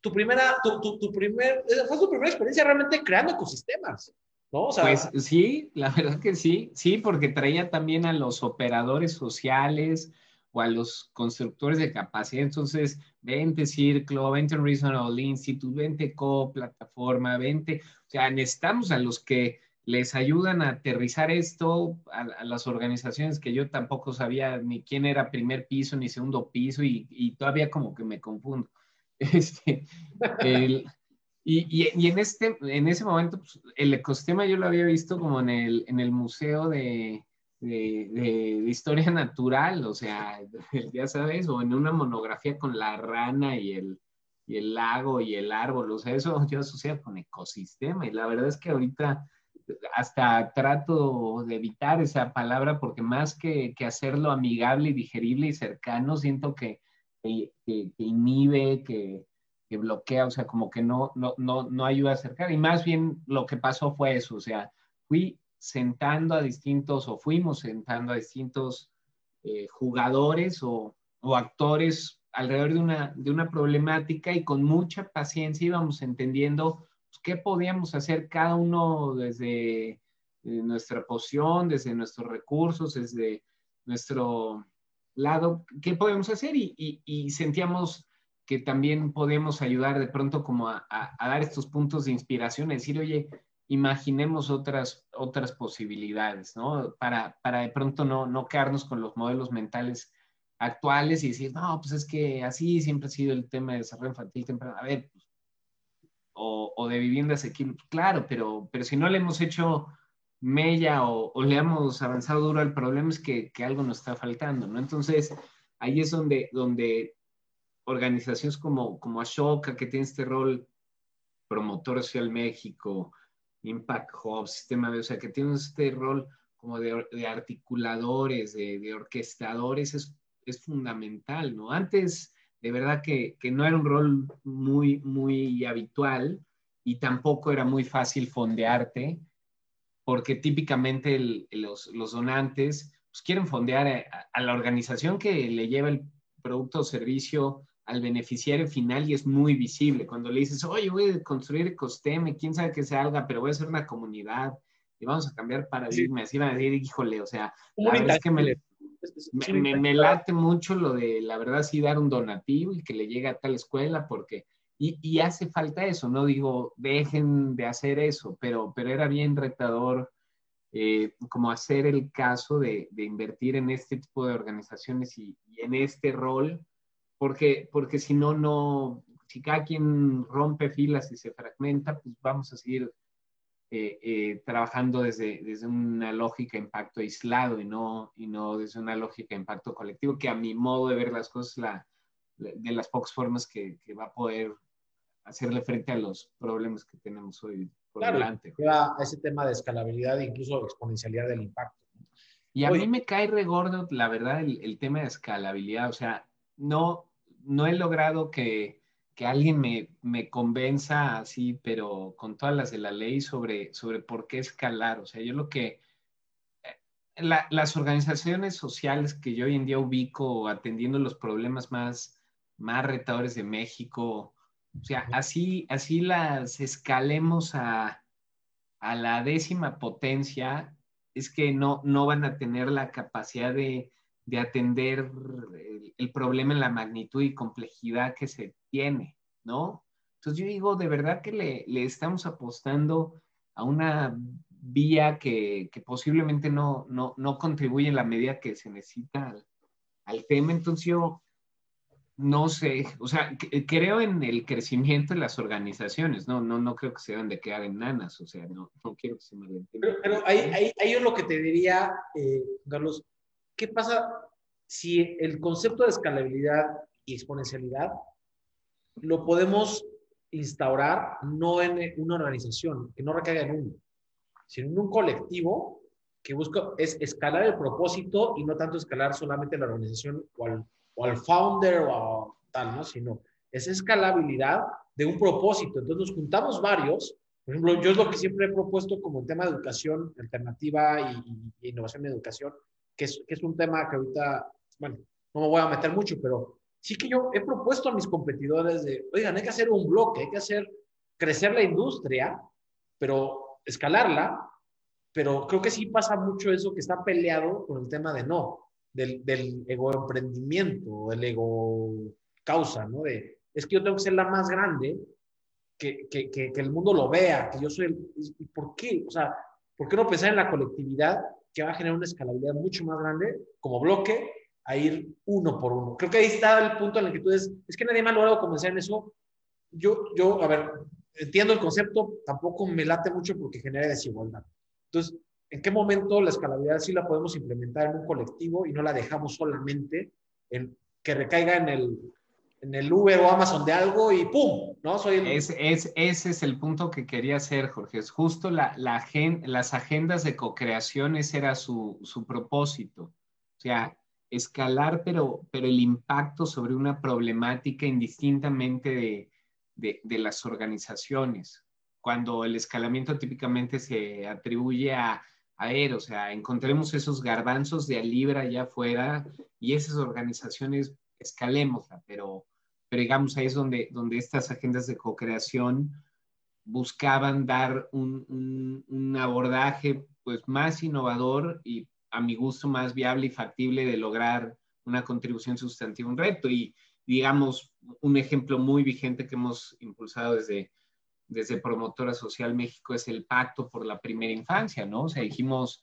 tu primera, tu, tu, tu primer, fue tu primera experiencia realmente creando ecosistemas. ¿No? O
sea, pues sí, la verdad que sí, sí, porque traía también a los operadores sociales o a los constructores de capacidad. Entonces, vente Círculo, vente Reasonable Institute, vente Co, plataforma, vente, o sea, necesitamos a los que les ayudan a aterrizar esto a, las organizaciones que yo tampoco sabía ni quién era primer piso ni segundo piso y, todavía como que me confundo. Este, y, y, en, este, en ese momento pues, el ecosistema yo lo había visto como en el, en el museo de, de, de, historia natural, o sea, ya sabes, o en una monografía con la rana y el, y el lago y el árbol, o sea, eso yo asocio con ecosistema y la verdad es que ahorita hasta trato de evitar esa palabra porque más que, que hacerlo amigable y digerible y cercano, siento que, que, inhibe, que, que, bloquea, o sea, como que no, no, no, no ayuda a acercar. Y más bien lo que pasó fue eso, o sea, fui sentando a distintos, o fuimos sentando a distintos eh, jugadores o, o, actores alrededor de una, de una problemática y con mucha paciencia íbamos entendiendo pues, qué podíamos hacer cada uno desde eh, nuestra posición, desde nuestros recursos, desde nuestro lado, qué podemos hacer y, sentíamos que también podíamos ayudar de pronto como a, dar estos puntos de inspiración, decir, oye, imaginemos otras, otras posibilidades, ¿no? Para, para de pronto no, no quedarnos con los modelos mentales actuales y decir, no, pues es que así siempre ha sido el tema de desarrollo infantil temprano. A ver, pues, o, de vivienda asequible, claro, pero, pero si no le hemos hecho mella o, le hemos avanzado duro al problema es que, que, algo nos está faltando, ¿no? Entonces, ahí es donde, donde organizaciones como, como Ashoka, que tiene este rol promotor social México, Impact Hub, Sistema B, o sea, que tienen este rol como de, de articuladores, de, de orquestadores, es, es, fundamental, ¿no? Antes de verdad que, que, no era un rol muy, muy habitual y tampoco era muy fácil fondearte, porque típicamente los, los, donantes pues, quieren fondear a, la organización que le lleva el producto o servicio al beneficiario final y es muy visible. Cuando le dices, oye, voy a construir ecosistema, quién sabe que salga, pero voy a hacer una comunidad y vamos a cambiar paradigmas. Sí. Y van a decir, híjole, o sea, la verdad es que me, me, late mucho lo de, la verdad, sí dar un donativo y que le llegue a tal escuela, porque, y, y, hace falta eso, no digo, dejen de hacer eso, pero, pero era bien retador eh, como hacer el caso de, de, invertir en este tipo de organizaciones y, y, en este rol, porque, porque si no, no, si cada quien rompe filas y se fragmenta, pues vamos a seguir eh, eh, trabajando desde, desde una lógica de impacto aislado y no, y no desde una lógica de impacto colectivo, que a mi modo de ver las cosas, la, de las pocas formas que, que, va a poder hacerle frente a los problemas que tenemos hoy por
claro,
delante.
a ese tema de escalabilidad e incluso exponencialidad del impacto.
Y a mí me cae regordo, la verdad, el, el, tema de escalabilidad. O sea, no, no he logrado que, que alguien me, me, convenza así, pero con todas las de la ley sobre, sobre por qué escalar. O sea, yo lo que... Eh, la, las organizaciones sociales que yo hoy en día ubico atendiendo los problemas más, más retadores de México, o sea, así, así las escalemos a, a la décima potencia, es que no, no van a tener la capacidad de, de atender el, el, problema en la magnitud y complejidad que se tiene, ¿no? Entonces yo digo, de verdad que le, le estamos apostando a una vía que, que posiblemente no, no, no, contribuye en la medida que se necesita al, al tema. Entonces yo no sé, o sea, creo en el crecimiento de las organizaciones, no, no, no creo que se deban de quedar en nanas, o sea, no, no quiero que se me
Pero, pero ahí, ahí, ahí, es lo que te diría, eh, Carlos, ¿qué pasa si el concepto de escalabilidad y exponencialidad lo podemos instaurar no en una organización, que no recaiga en uno, sino en un colectivo que busca es escalar el propósito y no tanto escalar solamente la organización o al, o al founder o tal, ¿no? Sino es escalabilidad de un propósito. Entonces nos juntamos varios. Por ejemplo, yo es lo que siempre he propuesto como tema de educación alternativa y, innovación en educación, que es, que es un tema que ahorita, bueno, no me voy a meter mucho, pero sí que yo he propuesto a mis competidores de, oigan, hay que hacer un bloque, hay que hacer crecer la industria, pero escalarla, pero creo que sí pasa mucho eso que está peleado con el tema de no, del, del ego emprendimiento, del ego causa, ¿no? De, es que yo tengo que ser la más grande, que, que, que, el mundo lo vea, que yo soy el... ¿Y por qué? O sea, ¿por qué no pensar en la colectividad que va a generar una escalabilidad mucho más grande como bloque a ir uno por uno? Creo que ahí está el punto en el que tú dices, es que nadie me ha logrado convencer en eso. Yo, yo, a ver, entiendo el concepto, tampoco me late mucho porque genera desigualdad. Entonces, ¿en qué momento la escalabilidad sí la podemos implementar en un colectivo y no la dejamos solamente en que recaiga en el, en el Uber o Amazon de algo y ¡pum! ¿no?
Soy es, es, ese es el punto que quería hacer, Jorge. Es justo la, la las agendas de co-creación, ese era su, su, propósito. O sea, escalar, pero, pero el impacto sobre una problemática indistintamente de, de, de las organizaciones. Cuando el escalamiento típicamente se atribuye a, a ver, o sea, encontremos esos garbanzos de a libra allá afuera y esas organizaciones escalémosla, pero pero digamos ahí es donde, donde estas agendas de co-creación buscaban dar un, un, abordaje pues más innovador y a mi gusto más viable y factible de lograr una contribución sustantiva a un reto. Y digamos, un ejemplo muy vigente que hemos impulsado desde, desde Promotora Social México es el Pacto por la Primera Infancia, ¿no? O sea, dijimos,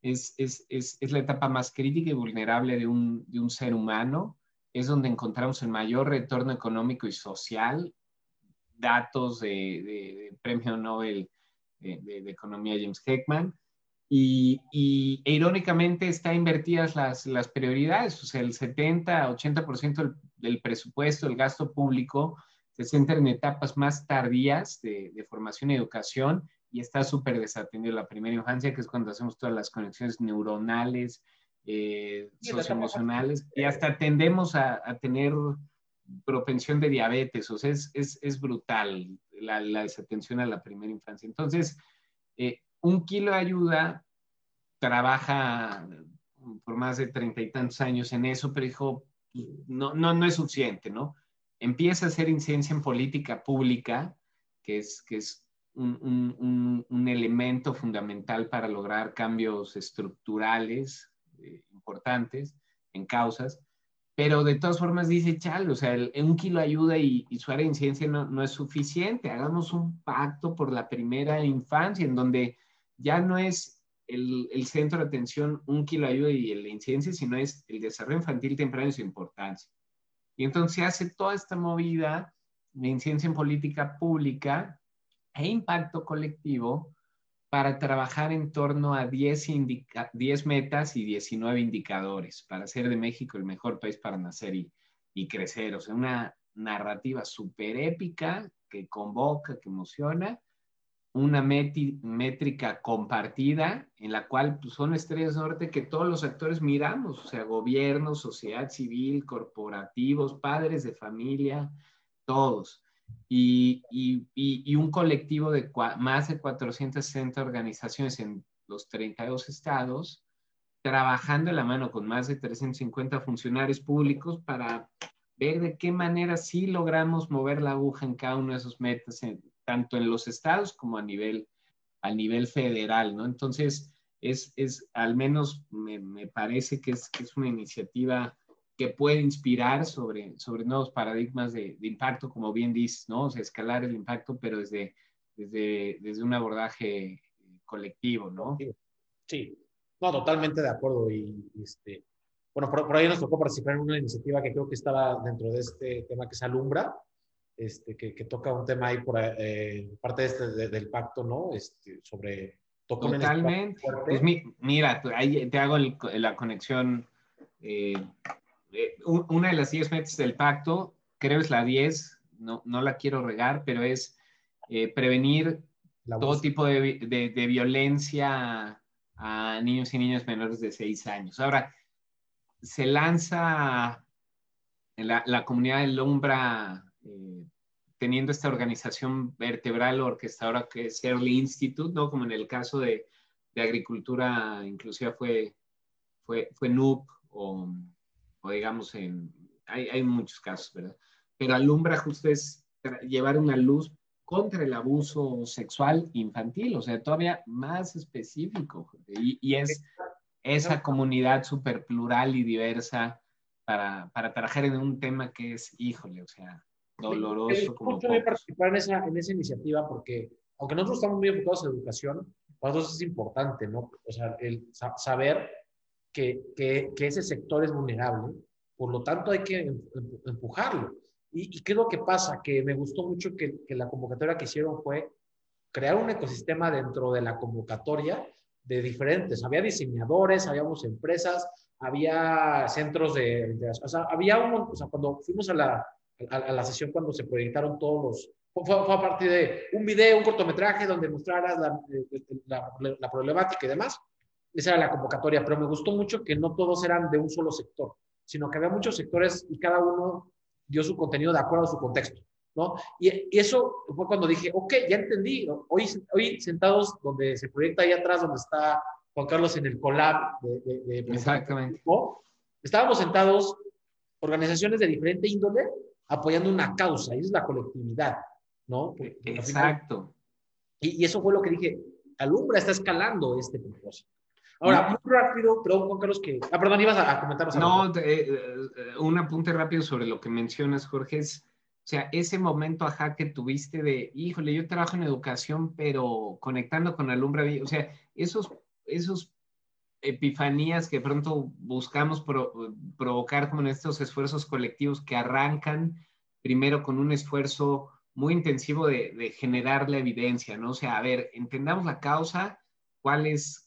es, es, es, es la etapa más crítica y vulnerable de un, de un ser humano es donde encontramos el mayor retorno económico y social, datos de, premio Nobel de, Economía James Heckman, y, e irónicamente está invertidas las, las prioridades, o sea, el 70-80% del, del, presupuesto, el gasto público, se centra en etapas más tardías de, de formación y educación y está súper desatendido la primera infancia, que es cuando hacemos todas las conexiones neuronales, eh, socioemocionales y hasta tendemos a, tener propensión de diabetes, o sea, es, es, es brutal la, la, desatención a la primera infancia. Entonces, eh, un kilo de ayuda trabaja por más de treinta y tantos años en eso, pero dijo, no, no, no es suficiente, ¿no? Empieza a hacer incidencia en política pública, que es, que es un, un, un, elemento fundamental para lograr cambios estructurales eh, importantes en causas, pero de todas formas dice, chal, o sea, el, un kilo ayuda y, su área de incidencia no, es suficiente, hagamos un pacto por la primera infancia, en donde ya no es el, centro de atención un kilo ayuda y la incidencia, sino es el desarrollo infantil temprano y su importancia. Y entonces hace toda esta movida de incidencia en política pública e impacto colectivo para trabajar en torno a 10, 10 metas y 19 indicadores para hacer de México el mejor país para nacer y, y crecer. O sea, una narrativa súper épica que convoca, que emociona, una métrica compartida en la cual pues, son estrellas norte que todos los actores miramos, o sea, gobierno, sociedad civil, corporativos, padres de familia, todos y, y, un colectivo de más de 460 organizaciones en los 32 estados, trabajando en la mano con más de 350 funcionarios públicos para ver de qué manera sí logramos mover la aguja en cada uno de esos metas, tanto en los estados como a nivel, a nivel federal, ¿no? Entonces, es, es al menos me, me parece que es, que es una iniciativa que puede inspirar sobre, sobre nuevos paradigmas de, impacto, como bien dices, ¿no? O sea, escalar el impacto, pero desde, desde, desde un abordaje colectivo, ¿no?
Sí, no, totalmente de acuerdo. Y, este, bueno, por, ahí nos tocó participar en una iniciativa que creo que estaba dentro de este tema que se alumbra, este, que, que toca un tema ahí por eh, parte de este, del pacto, ¿no? Este, sobre...
Totalmente. Pues mira, ahí te hago la conexión eh, eh, una de las 10 metas del pacto, creo es la 10, no, no la quiero regar, pero es eh, prevenir todo tipo de, de, violencia a niños y niñas menores de 6 años. Ahora, se lanza la, la comunidad de Lombra eh, teniendo esta organización vertebral orquestadora que es Early Institute, ¿no? Como en el caso de, de agricultura inclusiva fue, fue, fue NUP o, o digamos, en, hay, hay, muchos casos, ¿verdad? Pero alumbra justo es llevar una luz contra el abuso sexual infantil, o sea, todavía más específico. Y, y es esa comunidad súper plural y diversa para, para trabajar en un tema que es, híjole, o sea, doloroso.
como mucho participar en esa, en esa iniciativa porque, aunque nosotros estamos muy enfocados en educación, para nosotros es importante, ¿no? O sea, el saber que, que, que ese sector es vulnerable, por lo tanto hay que em, em, empujarlo. ¿Y, ¿Y, qué es lo que pasa? Que me gustó mucho que, que, la convocatoria que hicieron fue crear un ecosistema dentro de la convocatoria de diferentes. Había diseñadores, habíamos empresas, había centros de, de o sea, había un, o sea, cuando fuimos a la, a, a, la sesión cuando se proyectaron todos los, fue, fue, a partir de un video, un cortometraje donde mostraras la, la, la, problemática y demás. Esa era la convocatoria, pero me gustó mucho que no todos eran de un solo sector, sino que había muchos sectores y cada uno dio su contenido de acuerdo a su contexto. ¿no? Y, y eso fue cuando dije, ok, ya entendí. ¿no? Hoy, hoy sentados donde se proyecta ahí atrás, donde está Juan Carlos en el collab de, de, de
Exactamente.
Estábamos sentados organizaciones de diferente índole apoyando una causa, y es la colectividad, ¿no?
Porque, Exacto.
y, y, eso fue lo que dije, Alumbra está escalando este propósito. Ahora, muy rápido, perdón, Juan Carlos, que... Ah, perdón, ibas a, a comentar.
No, eh, un apunte rápido sobre lo que mencionas, Jorge, es, o sea, ese momento, ajá, que tuviste de, híjole, yo trabajo en educación, pero conectando con Alumbra, o sea, esos, esos epifanías que pronto buscamos pro, provocar como en estos esfuerzos colectivos que arrancan primero con un esfuerzo muy intensivo de, de, generar la evidencia, ¿no? O sea, a ver, entendamos la causa, cuál es,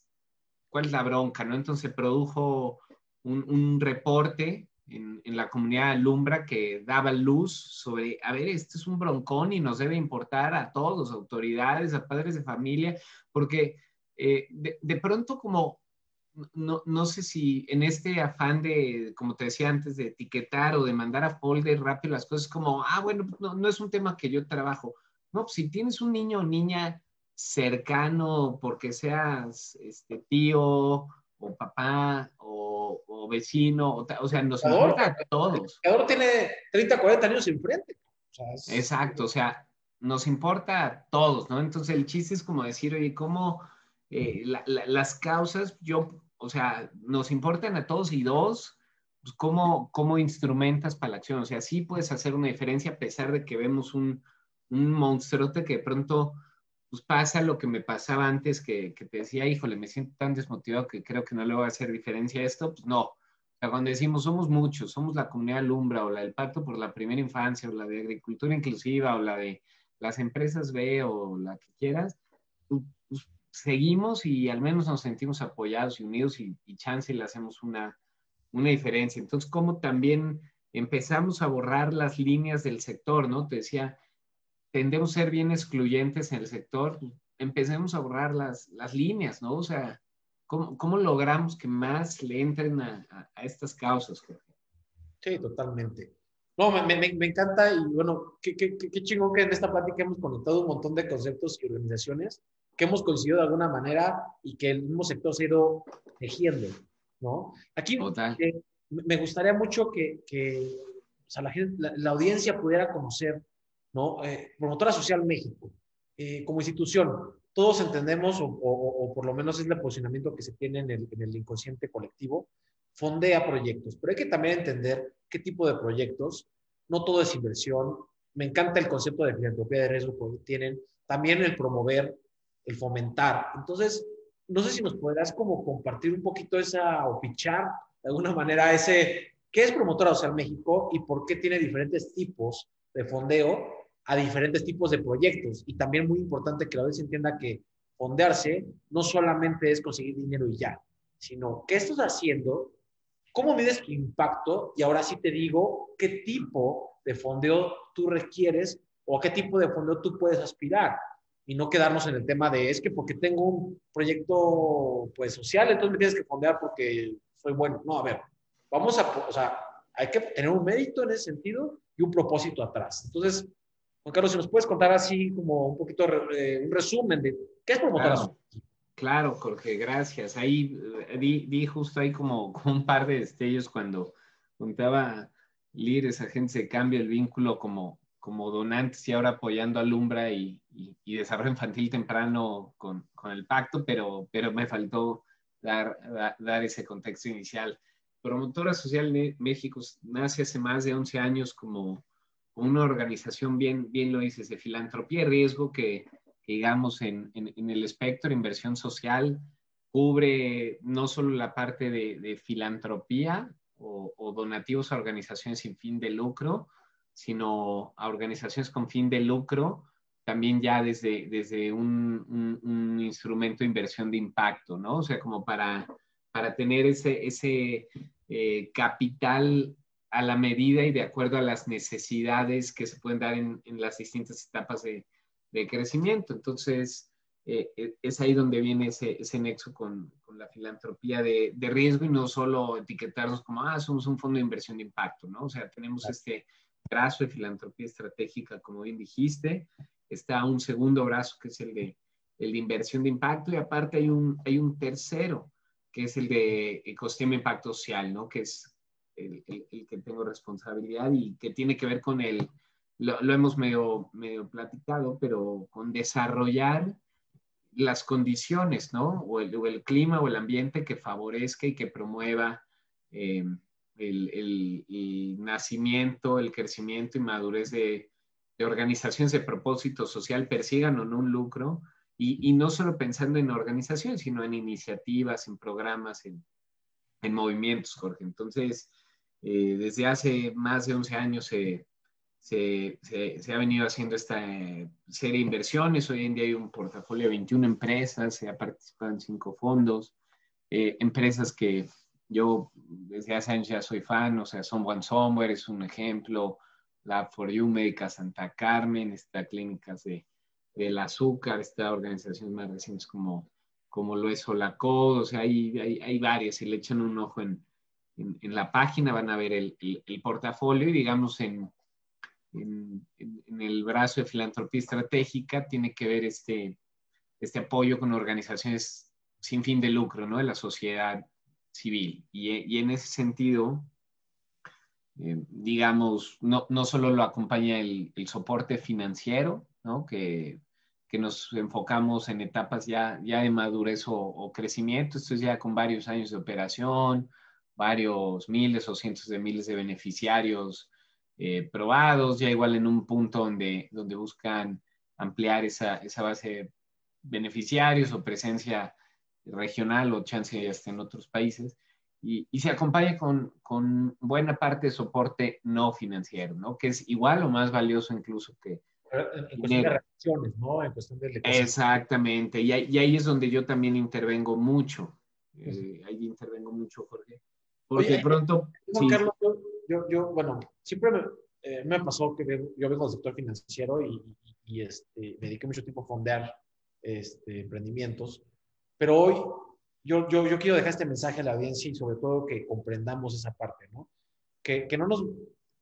cuál es la bronca, ¿no? Entonces produjo un, un reporte en, en, la comunidad Alumbra que daba luz sobre, a ver, este es un broncón y nos debe importar a todos, autoridades, a padres de familia, porque eh, de, de pronto como no, no, sé si en este afán de, como te decía antes, de etiquetar o de mandar a folder rápido las cosas, como, ah, bueno, no, no es un tema que yo trabajo. No, si tienes un niño o niña cercano, porque seas este, tío o papá o, o vecino, o, o, sea, nos importa a todos.
El tiene 30, 40 años enfrente.
O sea, es... Exacto, o sea, nos importa a todos, ¿no? Entonces el chiste es como decir, oye, ¿cómo eh, la, la, las causas, yo o sea, nos importan a todos y dos, pues cómo, cómo instrumentas para la acción. O sea, sí puedes hacer una diferencia a pesar de que vemos un, un monstruote que de pronto pues pasa lo que me pasaba antes, que, que, te decía, híjole, me siento tan desmotivado que creo que no le voy a hacer diferencia a esto, pues no. O sea, cuando decimos somos muchos, somos la comunidad Lumbra o la del Pacto por la Primera Infancia o la de Agricultura Inclusiva o la de las empresas B o la que quieras, pues, seguimos y al menos nos sentimos apoyados y unidos y, y chance le hacemos una, una diferencia. Entonces, como también empezamos a borrar las líneas del sector, ¿no? Te decía, tendemos a ser bien excluyentes en el sector, empecemos a borrar las, las líneas, ¿no? O sea, ¿cómo, ¿cómo, logramos que más le entren a, a, a estas causas, Jorge?
Sí, totalmente. No, me, me, me encanta y bueno, qué, qué, qué chingón que en esta plática hemos conectado un montón de conceptos y organizaciones que hemos coincidido de alguna manera y que el mismo sector se ha ido tejiendo, ¿no? Aquí eh, me gustaría mucho que, que o sea, la, gente, la, la, audiencia pudiera conocer, ¿no? Eh, Promotora Social México, eh, como institución, todos entendemos, o, por lo menos es el posicionamiento que se tiene en el, en el inconsciente colectivo, fondea proyectos, pero hay que también entender qué tipo de proyectos, no todo es inversión, me encanta el concepto de filantropía de riesgo que tienen, también el promover el fomentar. Entonces, no sé si nos podrás como compartir un poquito esa o pichar de alguna manera ese, ¿qué es Promotora Social México y por qué tiene diferentes tipos de fondeo a diferentes tipos de proyectos? Y también muy importante que la audiencia entienda que fondearse no solamente es conseguir dinero y ya, sino qué estás haciendo, cómo mides tu impacto y ahora sí te digo qué tipo de fondeo tú requieres o a qué tipo de fondeo tú puedes aspirar y no quedarnos en el tema de es que porque tengo un proyecto pues social, entonces me tienes que fondear porque soy bueno. No, a ver, vamos a, o sea, hay que tener un mérito en ese sentido y un propósito atrás. Entonces, Juan Carlos, si nos puedes contar así como un poquito eh, un resumen de qué es Promotora
claro. Claro, Jorge, gracias. Ahí eh, di, justo ahí como, un par de destellos cuando contaba líderes, agentes de cambio, el vínculo como, como donantes y ahora apoyando a Lumbra y, y, desarrollo infantil temprano con, con, el pacto, pero, pero me faltó dar, dar ese contexto inicial. Promotora Social México nace hace más de 11 años como una organización, bien, bien lo dices, de filantropía y riesgo que, digamos, en, en, el espectro de inversión social cubre no solo la parte de, de filantropía o, o, donativos a organizaciones sin fin de lucro, sino a organizaciones con fin de lucro, también ya desde, desde un, un, instrumento de inversión de impacto, ¿no? O sea, como para, para tener ese, ese eh, capital a la medida y de acuerdo a las necesidades que se pueden dar en, en las distintas etapas de, de crecimiento. Entonces, eh, eh, es ahí donde viene ese, ese nexo con, con, la filantropía de, de, riesgo y no solo etiquetarnos como, ah, somos un fondo de inversión de impacto, ¿no? O sea, tenemos este brazo de filantropía estratégica, como bien dijiste, está un segundo brazo que es el de, el de inversión de impacto y aparte hay un, hay un tercero que es el de ecosistema impacto social, ¿no? Que es el, que tengo responsabilidad y que tiene que ver con el, lo, hemos medio, medio platicado, pero con desarrollar las condiciones, ¿no? O el, o el clima o el ambiente que favorezca y que promueva eh, el, el, nacimiento, el crecimiento y madurez de, de, organizaciones de propósito social, persigan o no un lucro, y, y, no solo pensando en organizaciones, sino en iniciativas, en programas, en, en movimientos, Jorge. Entonces, eh, desde hace más de 11 años se, se, se, ha venido haciendo esta eh, serie de inversiones. Hoy en día hay un portafolio de 21 empresas, se ha participado en cinco fondos, eh, empresas que yo desde hace años ya soy fan, o sea, Someone Somewhere es un ejemplo, Lab for You, Médica Santa Carmen, está Clínicas de, del Azúcar, está organizaciones más recientes como, como lo es Solacod, o sea, hay, hay, hay varias, si le echan un ojo en, en, en, la página van a ver el, el, el portafolio y digamos en, en, en, el brazo de filantropía estratégica tiene que ver este, este apoyo con organizaciones sin fin de lucro, ¿no? De la sociedad civil. Y, y en ese sentido, eh, digamos, no, no, solo lo acompaña el, el soporte financiero, ¿no? Que, que, nos enfocamos en etapas ya, ya de madurez o, o, crecimiento, esto es ya con varios años de operación, varios miles o cientos de miles de beneficiarios eh, probados, ya igual en un punto donde, donde buscan ampliar esa, esa base de beneficiarios o presencia regional o chance hasta en otros países. Y, y, se acompaña con, con, buena parte de soporte no financiero, ¿no? Que es igual o más valioso incluso que...
En, en cuestión de relaciones, ¿no? En cuestión de...
Exactamente. Y, y, ahí es donde yo también intervengo mucho. Eh, ahí intervengo mucho, Jorge. Porque Oye, pronto...
Juan sí. Carlos, yo, yo, bueno, siempre me, eh, me pasó que yo vengo del sector financiero y, y, y este, me dediqué mucho tiempo a fondear este, emprendimientos, pero hoy yo, yo, yo, quiero dejar este mensaje a la audiencia y sobre todo que comprendamos esa parte, ¿no? Que, que no nos,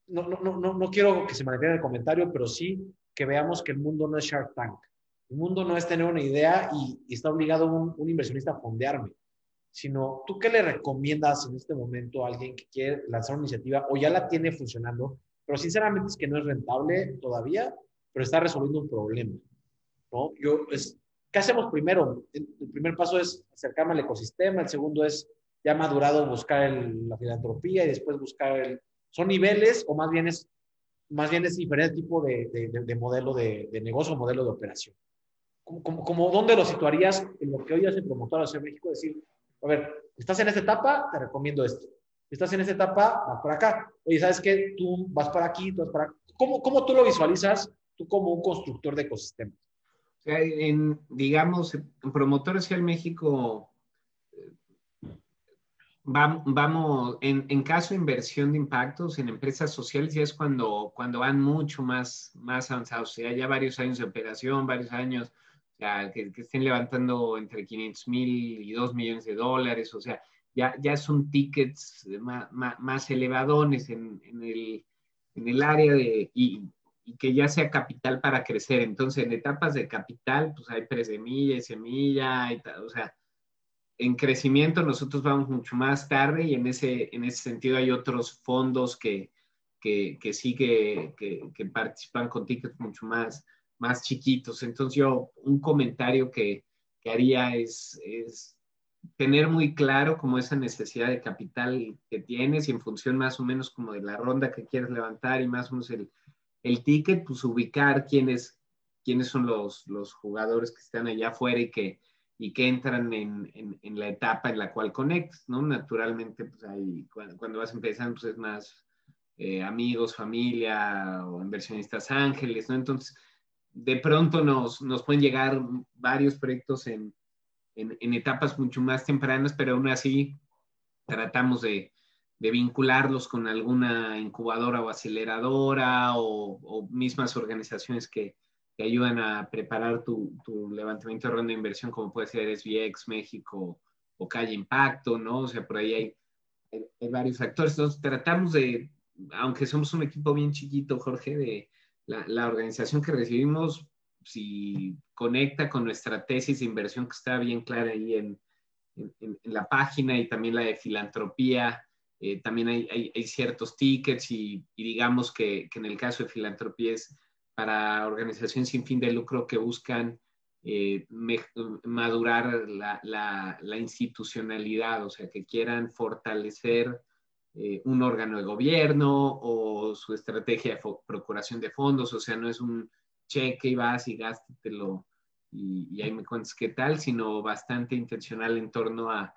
no, no, no, no quiero que se mantenga el comentario, pero sí que veamos que el mundo no es Shark Tank. El mundo no es tener una idea y, y está obligado un, un inversionista a fondearme sino tú qué le recomiendas en este momento a alguien que quiere lanzar una iniciativa o ya la tiene funcionando, pero sinceramente es que no es rentable todavía, pero está resolviendo un problema, ¿no? Yo, es, ¿qué hacemos primero? El, primer paso es acercarme al ecosistema, el segundo es ya madurado buscar el, la filantropía y después buscar el... ¿Son niveles o más bien es, más bien es diferente tipo de, de, de, de modelo de, negocio modelo de operación? Como, como, como, ¿Dónde lo situarías en lo que hoy hace Promotor en México? Decir, a ver, estás en esta etapa, te recomiendo esto. Estás en esta etapa, vas por acá. Oye, ¿sabes qué? Tú vas para aquí, tú vas para acá. ¿Cómo, cómo tú lo visualizas tú como un constructor de ecosistemas?
O sea, en, digamos, en Promotores en México, vamos, en, en, caso de inversión de impactos en empresas sociales, ya es cuando, cuando van mucho más, más avanzados. O sea, ya varios años de operación, varios años sea, que, que, estén levantando entre 500 mil y 2 millones de dólares, o sea, ya, ya son tickets más, más, elevadones en, el, en, el, área de, y, y, que ya sea capital para crecer. Entonces, en etapas de capital, pues hay presemilla y semilla, y o sea, en crecimiento nosotros vamos mucho más tarde y en ese, en ese sentido hay otros fondos que, que, que sí que, que, participan con tickets mucho más, más chiquitos. Entonces yo un comentario que, que haría es, es, tener muy claro como esa necesidad de capital que tienes y en función más o menos como de la ronda que quieres levantar y más o menos el, el ticket, pues ubicar quiénes, quiénes son los, los jugadores que están allá afuera y que y que entran en, en, la etapa en la cual conectas, ¿no? Naturalmente, pues ahí, cuando, vas empezando, pues es más eh, amigos, familia o inversionistas ángeles, ¿no? Entonces, de pronto nos, nos pueden llegar varios proyectos en, en, etapas mucho más tempranas, pero aún así tratamos de, de vincularlos con alguna incubadora o aceleradora o, mismas organizaciones que, que ayudan a preparar tu, tu, levantamiento de ronda de inversión, como puede ser SBX, México o Calle Impacto, ¿no? O sea, por ahí hay, hay, varios factores. Entonces, tratamos de, aunque somos un equipo bien chiquito, Jorge, de la, la organización que recibimos, si conecta con nuestra tesis de inversión que está bien clara ahí en, en, la página y también la de filantropía, eh, también hay, hay, ciertos tickets y, digamos que, que, en el caso de filantropía es para organizaciones sin fin de lucro que buscan eh, madurar la, la, institucionalidad, o sea, que quieran fortalecer eh, un órgano de gobierno o su estrategia de procuración de fondos, o sea, no es un cheque y vas y gástatelo y, y ahí me cuentas qué tal, sino bastante intencional en torno a,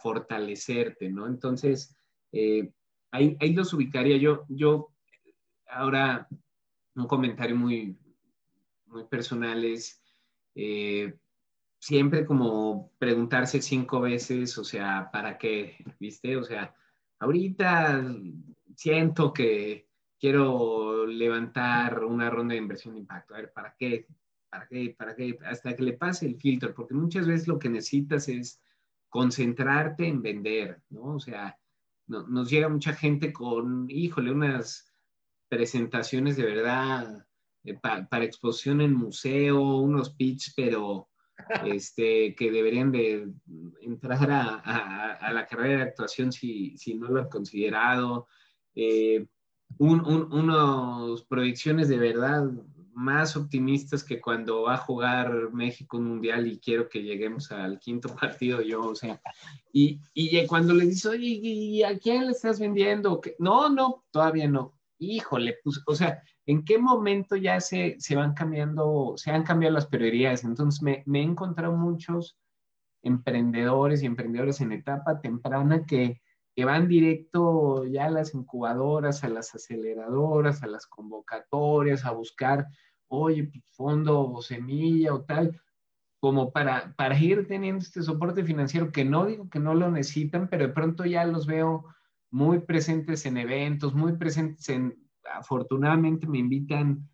fortalecerte, ¿no? Entonces, eh, ahí, ahí, los ubicaría yo. Yo ahora un comentario muy, muy personal es eh, siempre como preguntarse cinco veces, o sea, ¿para qué? ¿Viste? O sea, ahorita siento que quiero levantar una ronda de inversión de impacto. A ver, ¿para qué? ¿Para qué? ¿Para qué? Hasta que le pase el filtro, porque muchas veces lo que necesitas es concentrarte en vender, ¿no? O sea, nos llega mucha gente con, híjole, unas presentaciones de verdad eh, para exposición en museo, unos pitch, pero este, que deberían de entrar a, a, la carrera de actuación si, si no lo han considerado. Eh, un, un, unos proyecciones de verdad más optimistas que cuando va a jugar México un mundial y quiero que lleguemos al quinto partido yo, o sea, y, y cuando le dices, oye, ¿y a quién le estás vendiendo? No, no, todavía no híjole, pues, o sea, ¿en qué momento ya se, se van cambiando, se han cambiado las prioridades? Entonces, me, me, he encontrado muchos emprendedores y emprendedores en etapa temprana que, que van directo ya a las incubadoras, a las aceleradoras, a las convocatorias, a buscar, oye, pues, fondo o semilla o tal, como para, para ir teniendo este soporte financiero que no digo que no lo necesitan, pero de pronto ya los veo muy presentes en eventos, muy presentes en, afortunadamente me invitan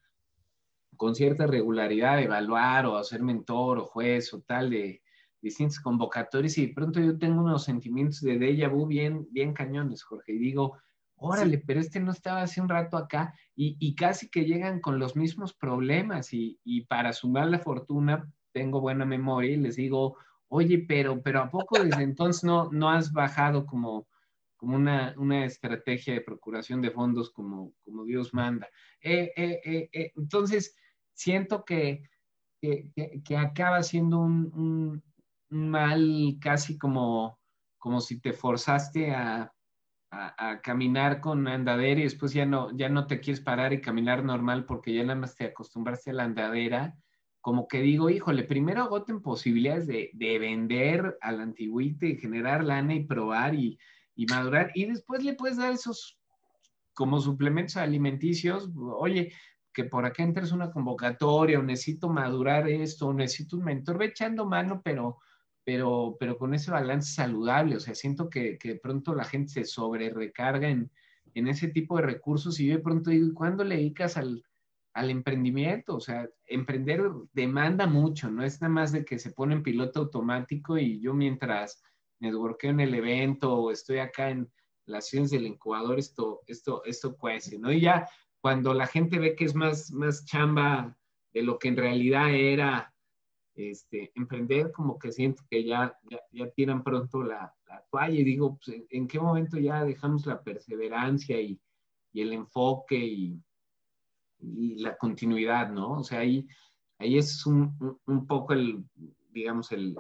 con cierta regularidad a evaluar o a ser mentor o juez o tal de distintos convocatorios y de pronto yo tengo unos sentimientos de déjà vu bien, bien cañones, Jorge, y digo, órale, pero este no estaba hace un rato acá y, y casi que llegan con los mismos problemas y, y, para sumar la fortuna tengo buena memoria y les digo, oye, pero, pero ¿a poco desde entonces no, no has bajado como como una, una, estrategia de procuración de fondos como, como Dios manda. Eh, eh, eh, entonces, siento que, que, que, acaba siendo un, un, mal casi como, como si te forzaste a, a, a, caminar con andadera y después ya no, ya no te quieres parar y caminar normal porque ya nada más te acostumbraste a la andadera. Como que digo, híjole, primero agoten posibilidades de, de vender al antiguite y generar lana y probar y, y madurar. Y después le puedes dar esos como suplementos alimenticios. Oye, que por acá entres una convocatoria, o necesito madurar esto, o necesito un mentor, ve echando mano, pero, pero, pero con ese balance saludable. O sea, siento que, que de pronto la gente se sobre recarga en, en ese tipo de recursos y yo de pronto digo, ¿cuándo le dedicas al, al emprendimiento? O sea, emprender demanda mucho, no es nada más de que se pone en piloto automático y yo mientras networkeo en el evento o estoy acá en las ciencias del incubador, esto, esto, esto cuece, ¿no? Y ya cuando la gente ve que es más, más chamba de lo que en realidad era este, emprender, como que siento que ya, ya, tiran pronto la, toalla y digo, pues, ¿en, qué momento ya dejamos la perseverancia y, el enfoque y, la continuidad, ¿no? O sea, ahí, ahí es un, poco el, digamos, el,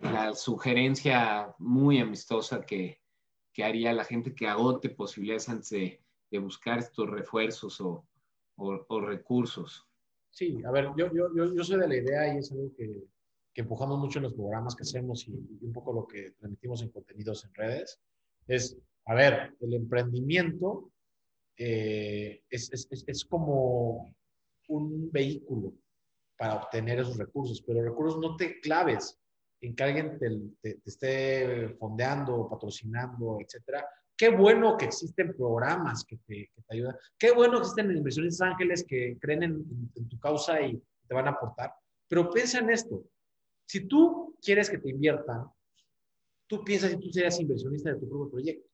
la sugerencia muy amistosa que, que haría la gente que agote posibilidades antes de, buscar estos refuerzos o, o, recursos.
Sí, a ver, yo, yo, yo, soy de la idea y es algo que, que empujamos mucho en los programas que hacemos y, un poco lo que transmitimos en contenidos en redes, es, a ver, el emprendimiento eh, es, es, es, como un vehículo para obtener esos recursos, pero recursos no te claves en que alguien te, te, esté fondeando, patrocinando, etcétera. Qué bueno que existen programas que te, te ayudan. Qué bueno que existen inversiones ángeles que creen en, tu causa y te van a aportar. Pero piensa en esto. Si tú quieres que te inviertan, tú piensas que tú serías inversionista de tu propio proyecto.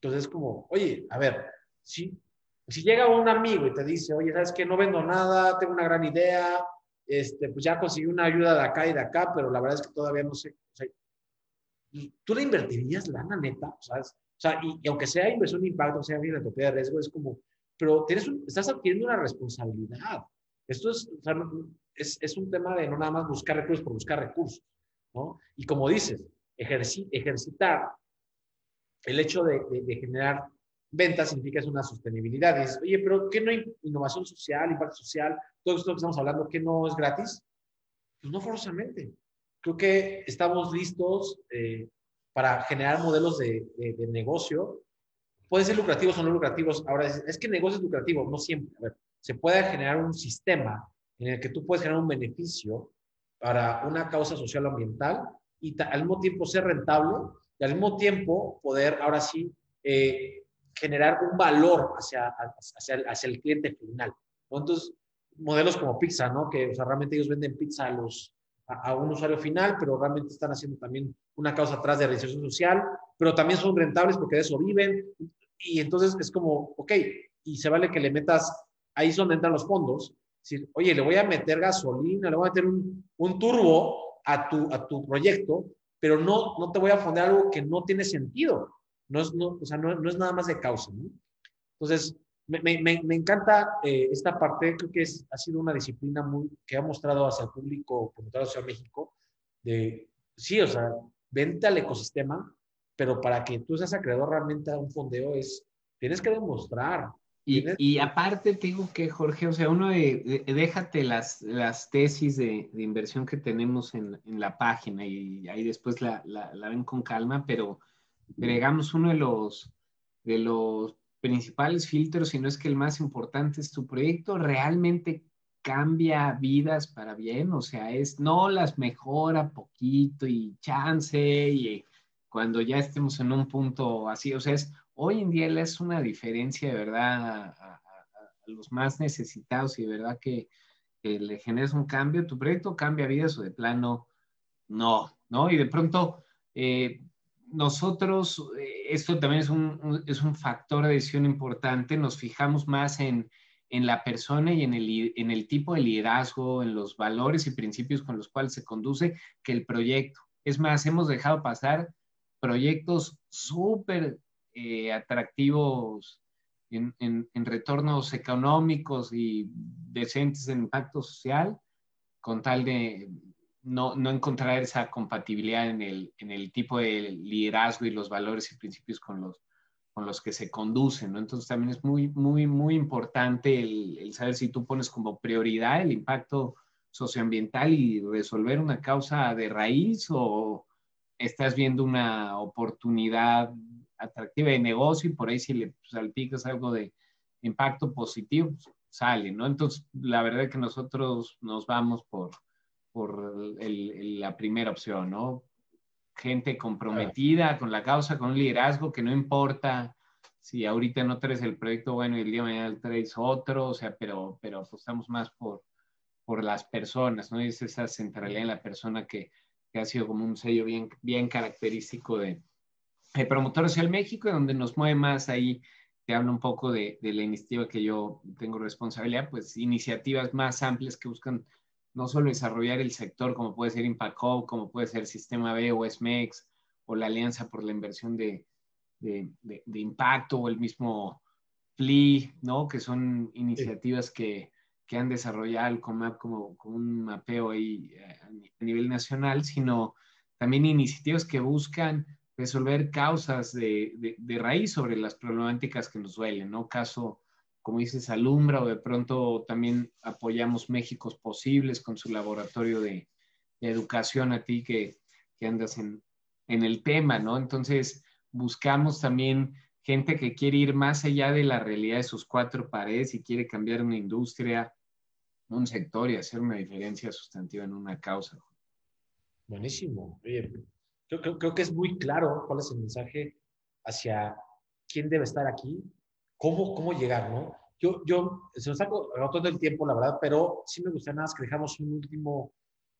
Entonces es como, oye, a ver, si, si llega un amigo y te dice, oye, ¿sabes qué? No vendo nada, tengo una gran idea, este, pues ya conseguí una ayuda de acá y de acá, pero la verdad es que todavía no sé. O sea, ¿Tú le invertirías lana neta? O sea, y, aunque sea inversión de impacto, sea bien la propiedad de riesgo, es como, pero tienes estás adquiriendo una responsabilidad. Esto es, o sea, es, es, un tema de no nada más buscar recursos por buscar recursos, ¿no? Y como dices, ejercitar el hecho de, de, de generar ventas significa es una sostenibilidad. Oye, pero ¿qué no hay innovación social, impacto social? Todo esto que estamos hablando, ¿qué no es gratis? Pues no forzosamente. Creo que estamos listos eh, para generar modelos de, negocio. Pueden ser lucrativos o no lucrativos. Ahora, es, que negocio es lucrativo, no siempre. A ver, se puede generar un sistema en el que tú puedes generar un beneficio para una causa social o ambiental y al mismo tiempo ser rentable y al mismo tiempo poder, ahora sí, eh, generar un valor hacia, hacia, el cliente final. Entonces, modelos como pizza, ¿no? Que realmente ellos venden pizza a, los, a, un usuario final, pero realmente están haciendo también una causa atrás de reinserción social, pero también son rentables porque de eso viven. Y entonces es como, ok, y se vale que le metas, ahí es donde entran los fondos. Decir, oye, le voy a meter gasolina, le voy a meter un, un turbo a tu, a tu proyecto, pero no, no te voy a fondear algo que no tiene sentido. No es, no, o sea, no, no es nada más de causa. ¿no? Entonces, me, me, me encanta eh, esta parte, creo que es, ha sido una disciplina muy, que ha mostrado hacia el público, como tal, hacia México, de, sí, o sea, vente al ecosistema, pero para que tú seas acreedor realmente a un fondeo es, tienes que demostrar.
Y, y aparte tengo que, Jorge, o sea, uno de, déjate las, las tesis de, de, inversión que tenemos en, en, la página y ahí después la, la, la ven con calma, pero agregamos uno de los, de los principales filtros, si no es que el más importante, es tu proyecto. Realmente cambia vidas para bien, o sea, es no las mejora poquito y chance y cuando ya estemos en un punto así, o sea, es, hoy en día es una diferencia de verdad a, los más necesitados y de verdad que, le generes un cambio, tu proyecto cambia vidas o de plano no, ¿no? Y de pronto eh, nosotros, eh, esto también es un, es un, factor de decisión importante, nos fijamos más en, en la persona y en el, en el, tipo de liderazgo, en los valores y principios con los cuales se conduce que el proyecto. Es más, hemos dejado pasar proyectos súper eh, atractivos en, en, en, retornos económicos y decentes en impacto social, con tal de no, no encontrar esa compatibilidad en el, en el tipo de liderazgo y los valores y principios con los, con los que se conducen, ¿no? Entonces también es muy, muy, muy importante el, saber si tú pones como prioridad el impacto socioambiental y resolver una causa de raíz o estás viendo una oportunidad atractiva de negocio y por ahí si le salpicas algo de impacto positivo, pues, sale, ¿no? Entonces, la verdad que nosotros nos vamos por, por el, la primera opción, ¿no? Gente comprometida con la causa, con un liderazgo que no importa si ahorita no traes el proyecto bueno y el día de mañana traes otro, o sea, pero, pero apostamos más por, por las personas, ¿no? Es esa centralidad en la persona que, que ha sido como un sello bien, bien característico de, de Promotor Social México, donde nos mueve más ahí, te hablo un poco de, de, la iniciativa que yo tengo responsabilidad, pues iniciativas más amplias que buscan no solo desarrollar el sector, como puede ser Impact Hub, como puede ser Sistema B o SMEX, o la Alianza por la Inversión de, de, de Impacto, o el mismo FLI, ¿no? Que son iniciativas que, que han desarrollado el COMAP como, como un mapeo ahí eh, a nivel nacional, sino también iniciativas que buscan resolver causas de, de, raíz sobre las problemáticas que nos duelen, ¿no? Caso, como dices, Alumbra o de pronto también apoyamos Méxicos Posibles con su laboratorio de, educación a ti que, andas en, en, el tema, ¿no? Entonces, buscamos también gente que quiere ir más allá de la realidad de sus cuatro paredes y quiere cambiar una industria, un sector y hacer una diferencia sustantiva en una causa.
Buenísimo. Oye, yo creo, creo, que es muy claro cuál es el mensaje hacia quién debe estar aquí, cómo, cómo llegar, ¿no? Yo, yo, se nos saco todo el tiempo, la verdad, pero sí me gustaría nada más que dejamos un último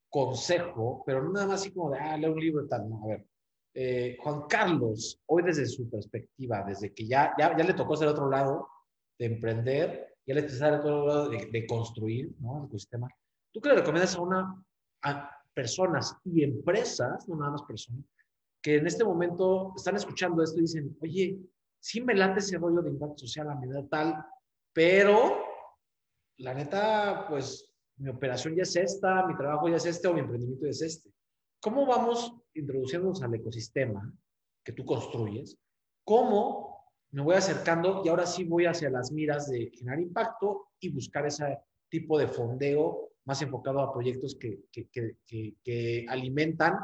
consejo, pero no nada más así como de, ah, lea un libro y tal, no, a ver, eh, Juan Carlos, hoy desde su perspectiva, desde que ya, ya, ya le tocó ser otro lado de emprender, ya le tocó ser otro lado de, de, construir ¿no? el ecosistema, ¿tú qué le recomiendas a una a personas y empresas, no nada más personas, que en este momento están escuchando esto y dicen, oye, sí me late ese rollo de impacto social a medida tal, pero la neta, pues mi operación ya es esta, mi trabajo ya es este o mi emprendimiento ya es este. ¿Cómo vamos introduciéndonos al ecosistema que tú construyes? ¿Cómo me voy acercando y ahora sí voy hacia las miras de generar impacto y buscar ese tipo de fondeo más enfocado a proyectos que, que, que, que alimentan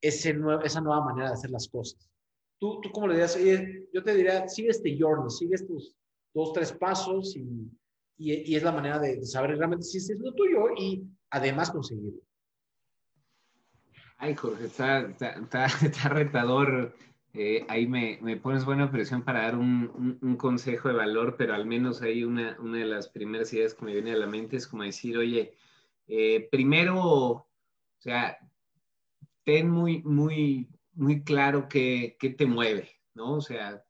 ese esa nueva manera de hacer las cosas? ¿Tú, tú cómo le dirías? yo te diría, sigue este journey, sigue estos dos, tres pasos y, y, y es la manera de saber realmente si es lo tuyo y además conseguirlo.
Ay, Jorge, está, está, está, retador. Eh, ahí me, me, pones buena presión para dar un, un, consejo de valor, pero al menos ahí una, una, de las primeras ideas que me viene a la mente es como decir, oye, eh, primero, o sea, ten muy, muy, muy claro qué, qué te mueve, ¿no? O sea,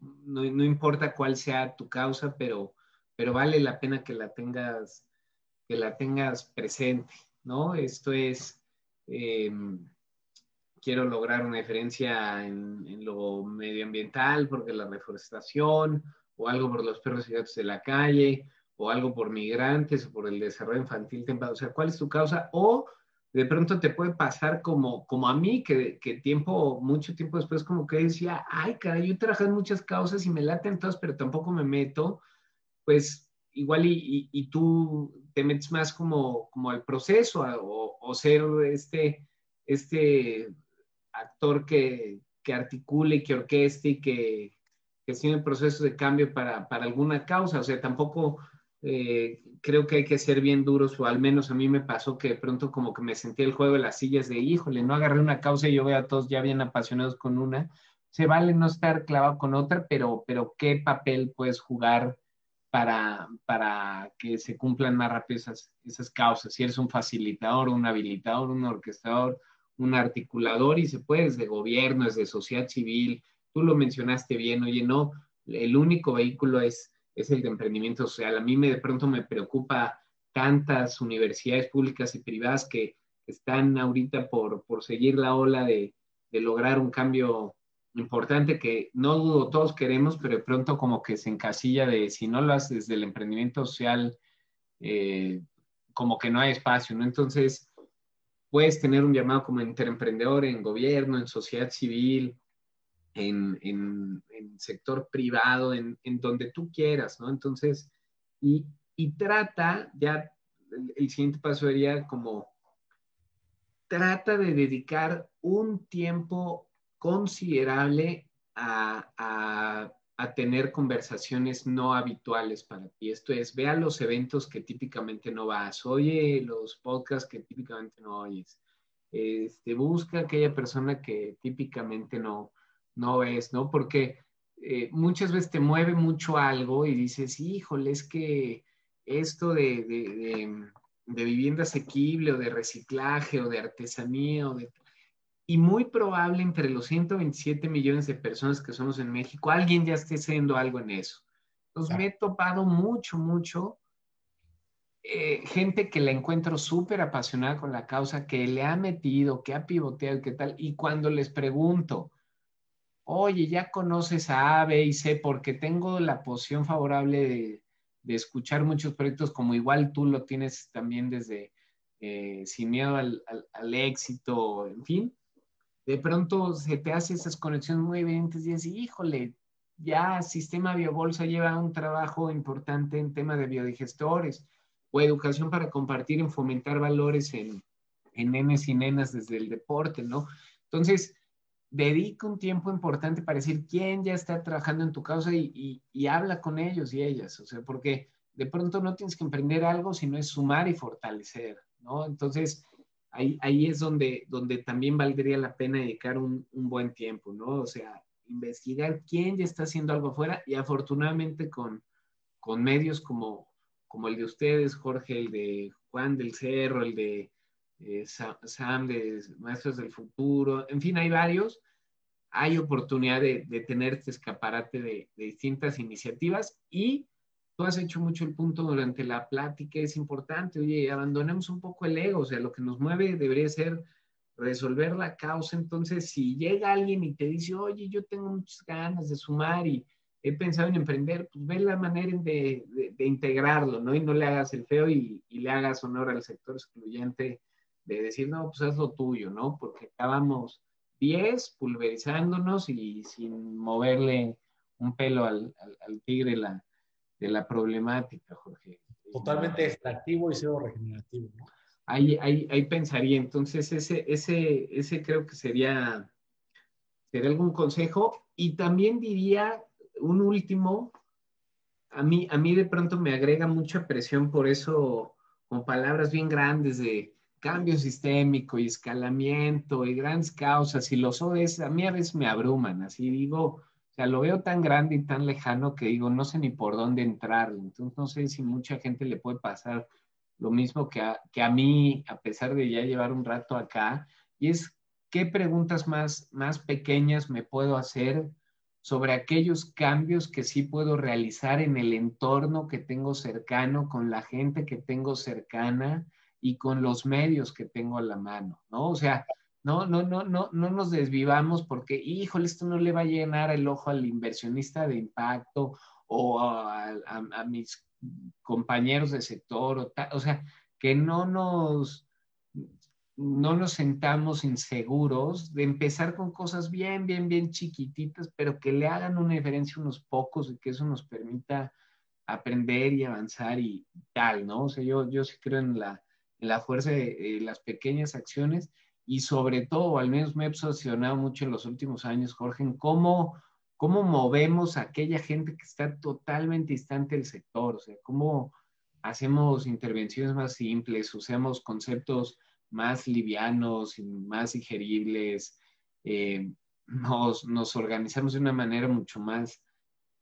no, no, importa cuál sea tu causa, pero, pero vale la pena que la tengas, que la tengas presente, ¿no? Esto es eh, quiero lograr una diferencia en, lo medioambiental porque la reforestación o algo por los perros y gatos de la calle o algo por migrantes o por el desarrollo infantil temprano. O sea, ¿cuál es tu causa? O de pronto te puede pasar como, como a mí, que, que tiempo, mucho tiempo después como que decía, ay, caray, yo he trabajado en muchas causas y me laten todas, pero tampoco me meto, pues igual y, y, tú te metes más como, como al proceso o, o, ser este, este actor que, que articule, que orqueste y que, que tiene procesos de cambio para, para, alguna causa. O sea, tampoco eh, creo que hay que ser bien duros, o al menos a mí me pasó que de pronto como que me sentí el juego de las sillas de, híjole, no agarré una causa y yo veo a todos ya bien apasionados con una. Se vale no estar clavado con otra, pero, pero ¿qué papel puedes jugar? para, para que se cumplan más rápido esas, esas causas. Si eres un facilitador, un habilitador, un orquestador, un articulador y se puede desde gobierno, desde sociedad civil, tú lo mencionaste bien, oye, no, el único vehículo es, es el de emprendimiento social. A mí me de pronto me preocupa tantas universidades públicas y privadas que están ahorita por, por seguir la ola de, de lograr un cambio importante que no dudo todos queremos, pero de pronto como que se encasilla de si no lo haces desde el emprendimiento social, eh, como que no hay espacio, ¿no? Entonces, puedes tener un llamado como interemprendedor en gobierno, en sociedad civil, en, en, sector privado, en, en, donde tú quieras, ¿no? Entonces, y, y trata, ya el, el siguiente paso sería como, trata de dedicar un tiempo considerable a, a, a, tener conversaciones no habituales para ti. Esto es, vea los eventos que típicamente no vas, oye los podcasts que típicamente no oyes, este, busca aquella persona que típicamente no, no ves, ¿no? Porque eh, muchas veces te mueve mucho algo y dices, híjole, es que esto de, de, de de vivienda asequible o de reciclaje o de artesanía o de... Y muy probable entre los 127 millones de personas que somos en México, alguien ya esté haciendo algo en eso. Entonces me he topado mucho, mucho eh, gente que la encuentro súper apasionada con la causa, que le ha metido, que ha pivoteado, qué tal. Y cuando les pregunto, oye, ya conoces a A, B y C, porque tengo la posición favorable de de escuchar muchos proyectos como igual tú lo tienes también desde eh, Sin miedo al, éxito, en fin, de pronto se te hace esas conexiones muy evidentes y dices, híjole, ya Sistema Biobolsa lleva un trabajo importante en tema de biodigestores o educación para compartir y fomentar valores en, en nenes y nenas desde el deporte, ¿no? Entonces, dedica un tiempo importante para decir quién ya está trabajando en tu causa y, habla con ellos y ellas, o sea, porque de pronto no tienes que emprender algo, sino es sumar y fortalecer, ¿no? Entonces, ahí, ahí es donde, donde también valdría la pena dedicar un, buen tiempo, ¿no? O sea, investigar quién ya está haciendo algo afuera y afortunadamente con, con medios como, como el de ustedes, Jorge, el de Juan del Cerro, el de eh, Sam de Maestros del Futuro, en fin, hay varios. Hay oportunidad de, tener este escaparate de, distintas iniciativas y tú has hecho mucho el punto durante la plática, es importante, oye, abandonemos un poco el ego, o sea, lo que nos mueve debería ser resolver la causa. Entonces, si llega alguien y te dice, oye, yo tengo muchas ganas de sumar y he pensado en emprender, pues ve la manera de, integrarlo, ¿no? Y no le hagas el feo y, y, le hagas honor al sector excluyente de decir, no, pues es lo tuyo, ¿no? Porque acabamos 10 pulverizándonos y sin moverle un pelo al, tigre la, de la problemática, Jorge.
Totalmente extractivo y cero regenerativo, ¿no?
Ahí, ahí, ahí, pensaría, entonces ese, ese, ese creo que sería, sería algún consejo. Y también diría un último, a mí, a mí de pronto me agrega mucha presión por eso, con palabras bien grandes de cambio sistémico y escalamiento y grandes causas y los ODS a mí a veces me abruman, así digo, o sea, lo veo tan grande y tan lejano que digo, no sé ni por dónde entrar, entonces no sé si mucha gente le puede pasar lo mismo que a, que a mí, a pesar de ya llevar un rato acá, y es qué preguntas más, más pequeñas me puedo hacer sobre aquellos cambios que sí puedo realizar en el entorno que tengo cercano, con la gente que tengo cercana, y con los medios que tengo a la mano, ¿no? O sea, no, no, no, no, no nos desvivamos porque, híjole, esto no le va a llenar el ojo al inversionista de impacto o a, mis compañeros de sector, o, o sea, que no nos, no nos sentamos inseguros de empezar con cosas bien, bien, bien chiquititas, pero que le hagan una diferencia unos pocos y que eso nos permita aprender y avanzar y tal, ¿no? O sea, yo, yo sí creo en la, la fuerza de las pequeñas acciones y sobre todo, al menos me he obsesionado mucho en los últimos años, Jorge, en cómo, cómo movemos a aquella gente que está totalmente distante del sector, o sea, cómo hacemos intervenciones más simples, usamos conceptos más livianos y más digeribles, eh, nos, nos organizamos de una manera mucho más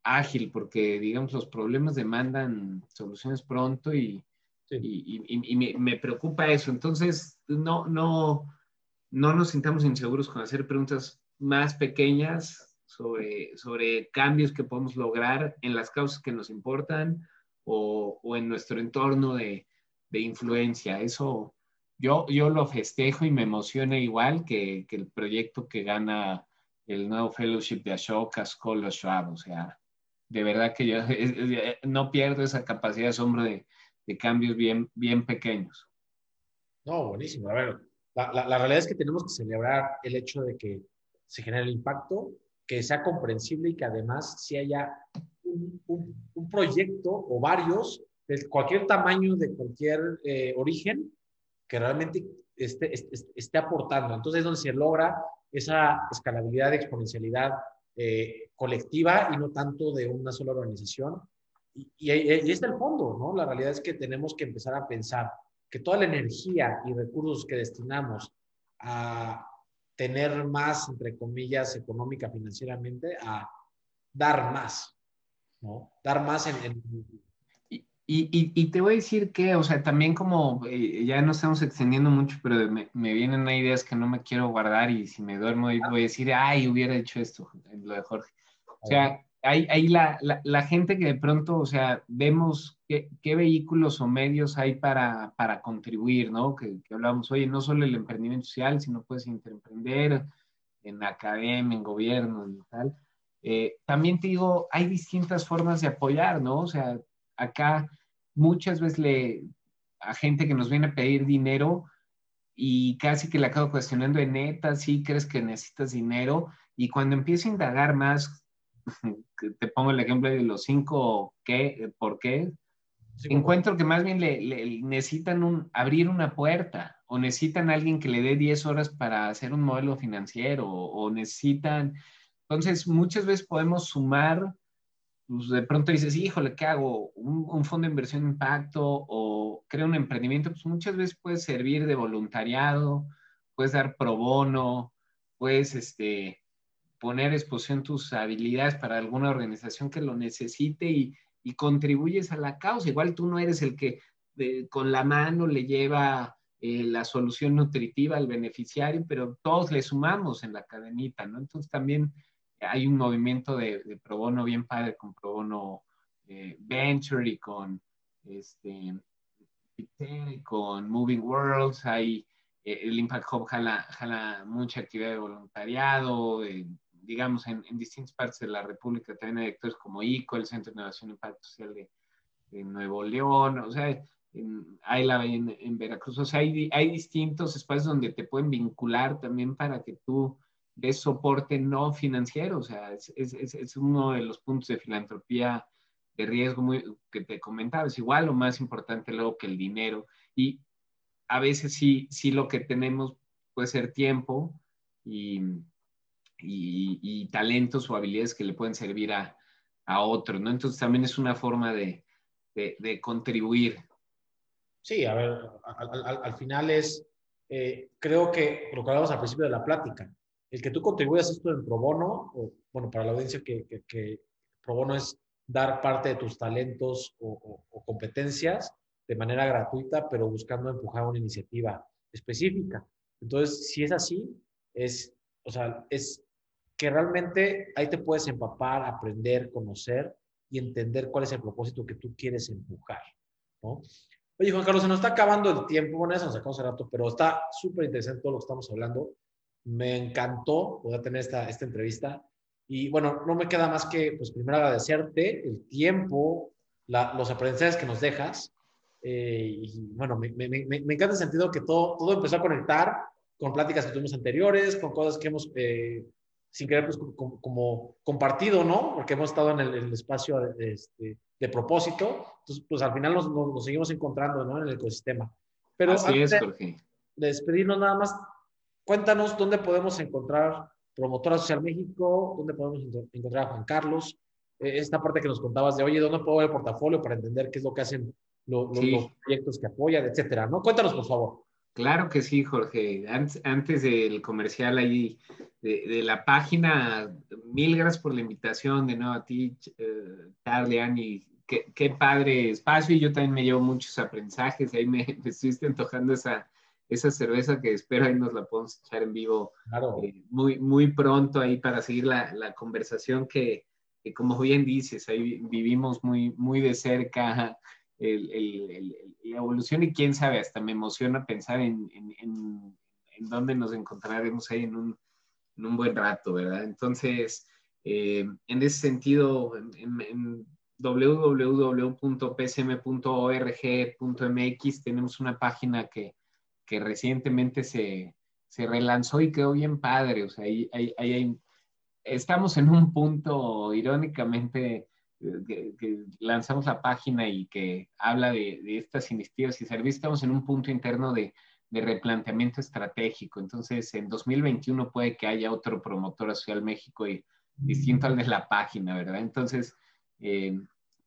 ágil, porque digamos los problemas demandan soluciones pronto y, y, me, preocupa eso. Entonces, no, no, no nos sintamos inseguros con hacer preguntas más pequeñas sobre, sobre cambios que podemos lograr en las causas que nos importan o, o en nuestro entorno de, de, influencia. Eso yo, yo lo festejo y me emociona igual que, que el proyecto que gana el nuevo fellowship de Ashoka School of Schwab. O sea, de verdad que yo no pierdo esa capacidad de asombro de de cambios bien, bien pequeños.
No, buenísimo. A ver, la, la, realidad es que tenemos que celebrar el hecho de que se genere el impacto, que sea comprensible y que además si haya un, un, proyecto o varios de cualquier tamaño, de cualquier eh, origen, que realmente esté, esté, aportando. Entonces es donde se logra esa escalabilidad, exponencialidad eh, colectiva y no tanto de una sola organización y, y, está el fondo, ¿no? La realidad es que tenemos que empezar a pensar que toda la energía y recursos que destinamos a tener más, entre comillas, económica, financieramente, a dar más, ¿no? Dar más en...
Y, te voy a decir que, o sea, también como eh, ya no estamos extendiendo mucho, pero me, vienen ideas que no me quiero guardar y si me duermo voy a decir, ay, hubiera hecho esto, lo de Jorge. O sea, hay, hay la, la, gente que de pronto, o sea, vemos qué, qué vehículos o medios hay para, para contribuir, ¿no? Que, que hablamos, oye, no solo el emprendimiento social, sino puedes interemprender en academia, en gobierno y tal. Eh, también te digo, hay distintas formas de apoyar, ¿no? O sea, acá muchas veces le, a gente que nos viene a pedir dinero y casi que le acabo cuestionando de neta, sí crees que necesitas dinero y cuando empiezo a indagar más, te pongo el ejemplo de los cinco qué, por qué, encuentro que más bien le, necesitan un, abrir una puerta o necesitan alguien que le dé 10 horas para hacer un modelo financiero o necesitan, entonces muchas veces podemos sumar pues de pronto dices, híjole, ¿qué hago? ¿Un, fondo de inversión de impacto o creo un emprendimiento? Pues muchas veces puedes servir de voluntariado, puedes dar pro bono, puedes este, poner exposición tus habilidades para alguna organización que lo necesite y, contribuyes a la causa. Igual tú no eres el que con la mano le lleva eh, la solución nutritiva al beneficiario, pero todos le sumamos en la cadenita, ¿no? Entonces también hay un movimiento de, pro bono bien padre con pro bono eh, Venture y con este con Moving Worlds, hay eh, el Impact Hub jala, mucha actividad de voluntariado, digamos, en, distintas partes de la República también hay actores como ICO, el Centro de Innovación y Impacto Social de, Nuevo León, o sea, hay la en, en, Veracruz, o sea, hay, hay distintos espacios donde te pueden vincular también para que tú de soporte no financiero. O sea, es, es, es, uno de los puntos de filantropía de riesgo muy, que te comentaba. Es igual o más importante luego que el dinero. Y a veces sí, sí lo que tenemos puede ser tiempo y, y, talentos o habilidades que le pueden servir a, a otros, ¿no? Entonces también es una forma de, de, contribuir.
Sí, a ver, al, al, final es, eh, creo que lo que hablamos al principio de la plática, el que tú contribuyas esto en pro bono, o bueno, para la audiencia que, que, pro bono es dar parte de tus talentos o, competencias de manera gratuita, pero buscando empujar una iniciativa específica. Entonces, si es así, es, o sea, es que realmente ahí te puedes empapar, aprender, conocer y entender cuál es el propósito que tú quieres empujar, ¿no? Oye, Juan Carlos, se nos está acabando el tiempo, bueno, eso nos acabamos hace rato, pero está súper interesante todo lo que estamos hablando. Me encantó poder tener esta, esta entrevista. Y bueno, no me queda más que, pues, primero agradecerte el tiempo, los aprendizajes que nos dejas. Eh, y bueno, me, me, me, encanta el sentido que todo, todo empezó a conectar con pláticas que tuvimos anteriores, con cosas que hemos, eh, sin querer, pues, como, compartido, ¿no? Porque hemos estado en el, espacio de, este, de, propósito. Entonces, pues al final nos, nos, seguimos encontrando, ¿no? En el ecosistema. Pero
Así es, Jorge.
De despedirnos nada más, Cuéntanos dónde podemos encontrar Promotora Social México, dónde podemos encontrar a Juan Carlos, eh, esta parte que nos contabas de, oye, ¿dónde puedo ver el portafolio para entender qué es lo que hacen los proyectos que apoyan, etcétera? ¿no? Cuéntanos, por favor.
Claro que sí, Jorge. Antes, del comercial ahí, de, la página, mil gracias por la invitación de nuevo a ti, eh, Charlie, Ani. Qué, qué, padre espacio y yo también me llevo muchos aprendizajes. Ahí me, me estuviste antojando esa, esa cerveza que espero ahí nos la podemos echar en vivo eh, muy, muy pronto ahí para seguir la, la conversación que, como bien dices, ahí vivimos muy, muy de cerca el, el, la evolución y quién sabe, hasta me emociona pensar en, en, en, en dónde nos encontraremos ahí en un, un buen rato, ¿verdad? Entonces, eh, en ese sentido, en, www.psm.org.mx tenemos una página que que recientemente se, se relanzó y quedó bien padre. O sea, ahí, ahí, estamos en un punto, irónicamente, que, lanzamos la página y que habla de, de, estas iniciativas y servicios, estamos en un punto interno de, de, replanteamiento estratégico. Entonces, en 2021 puede que haya otro promotor social México y distinto al de la página, ¿verdad? Entonces, eh,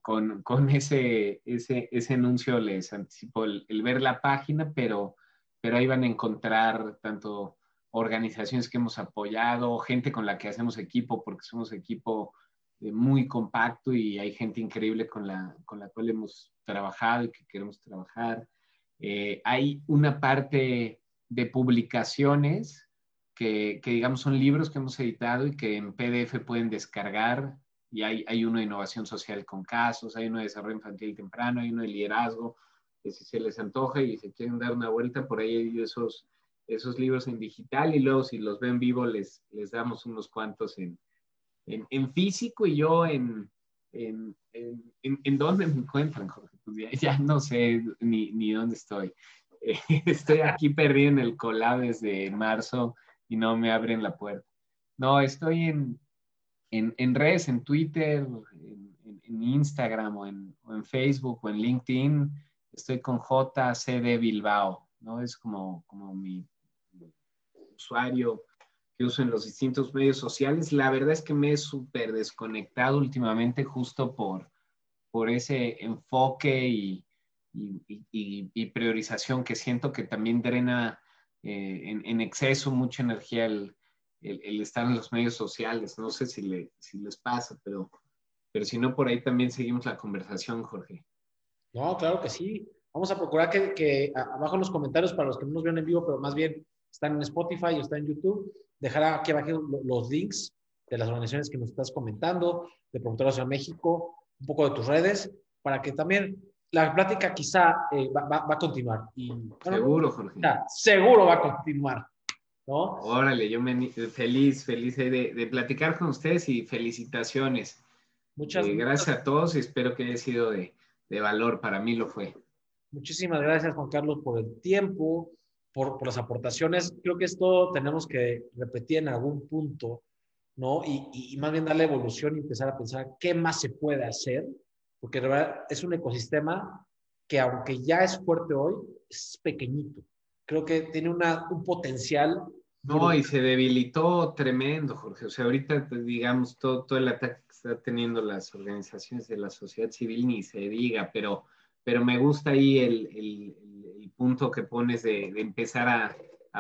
con, con, ese, ese, ese anuncio les anticipo el, el ver la página, pero pero ahí van a encontrar tanto organizaciones que hemos apoyado, gente con la que hacemos equipo, porque somos equipo muy compacto y hay gente increíble con la, con la cual hemos trabajado y que queremos trabajar. Eh, hay una parte de publicaciones que, que, digamos, son libros que hemos editado y que en PDF pueden descargar. Y hay, hay uno de innovación social con casos, hay uno de desarrollo infantil temprano, hay uno de liderazgo, que si se les antoja y se quieren dar una vuelta, por ahí hay esos, esos libros en digital y luego si los ven vivo les, les damos unos cuantos en, en, en físico y yo en, en, en, dónde me encuentran, Jorge. Pues ya, no sé ni, ni dónde estoy. estoy aquí perdido en el colab desde marzo y no me abren la puerta. No, estoy en, en, redes, en Twitter, en, Instagram o en, o en Facebook o en LinkedIn. Estoy con JCD Bilbao, ¿no? Es como, como mi usuario que uso en los distintos medios sociales. La verdad es que me he súper desconectado últimamente justo por, por ese enfoque y, y, priorización que siento que también drena eh, en, exceso mucha energía el, el, estar en los medios sociales. No sé si, le, si les pasa, pero, pero si no, por ahí también seguimos la conversación, Jorge.
No, claro que sí. Vamos a procurar que, que abajo en los comentarios, para los que no nos ven en vivo, pero más bien están en Spotify o están en YouTube, dejará aquí abajo los links de las organizaciones que nos estás comentando, de Promotoras de México, un poco de tus redes, para que también la plática quizá eh, va, va, a continuar. Y,
seguro, Jorge.
seguro va a continuar. ¿no?
Órale, yo me, feliz, feliz de, de, platicar con ustedes y felicitaciones. Muchas eh, gracias a todos y espero que haya sido de, de valor. Para mí lo fue.
Muchísimas gracias, Juan Carlos, por el tiempo, por, las aportaciones. Creo que esto tenemos que repetir en algún punto, ¿no? Y, y, más bien darle evolución y empezar a pensar qué más se puede hacer, porque de verdad es un ecosistema que aunque ya es fuerte hoy, es pequeñito. Creo que tiene una, un potencial.
No, y se debilitó tremendo, Jorge. O sea, ahorita, digamos, todo, todo el ataque que están teniendo las organizaciones de la sociedad civil ni se diga, pero, pero me gusta ahí el, el punto que pones de, empezar a,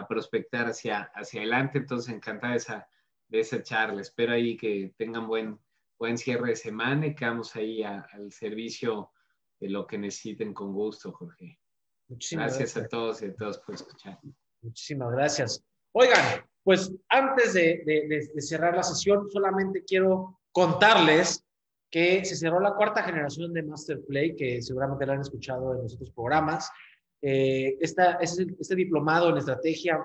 prospectar hacia, hacia adelante. Entonces, encantada de esa, de esa charla. Espero ahí que tengan buen, buen cierre de semana y quedamos ahí al servicio de lo que necesiten con gusto, Jorge. Muchísimas gracias, a todos y a todos por escuchar.
Muchísimas gracias. Oigan, pues antes de, de, cerrar la sesión, solamente quiero contarles que se cerró la cuarta generación de Masterplay, que seguramente la han escuchado en los otros programas. Eh, esta, este, este diplomado en estrategia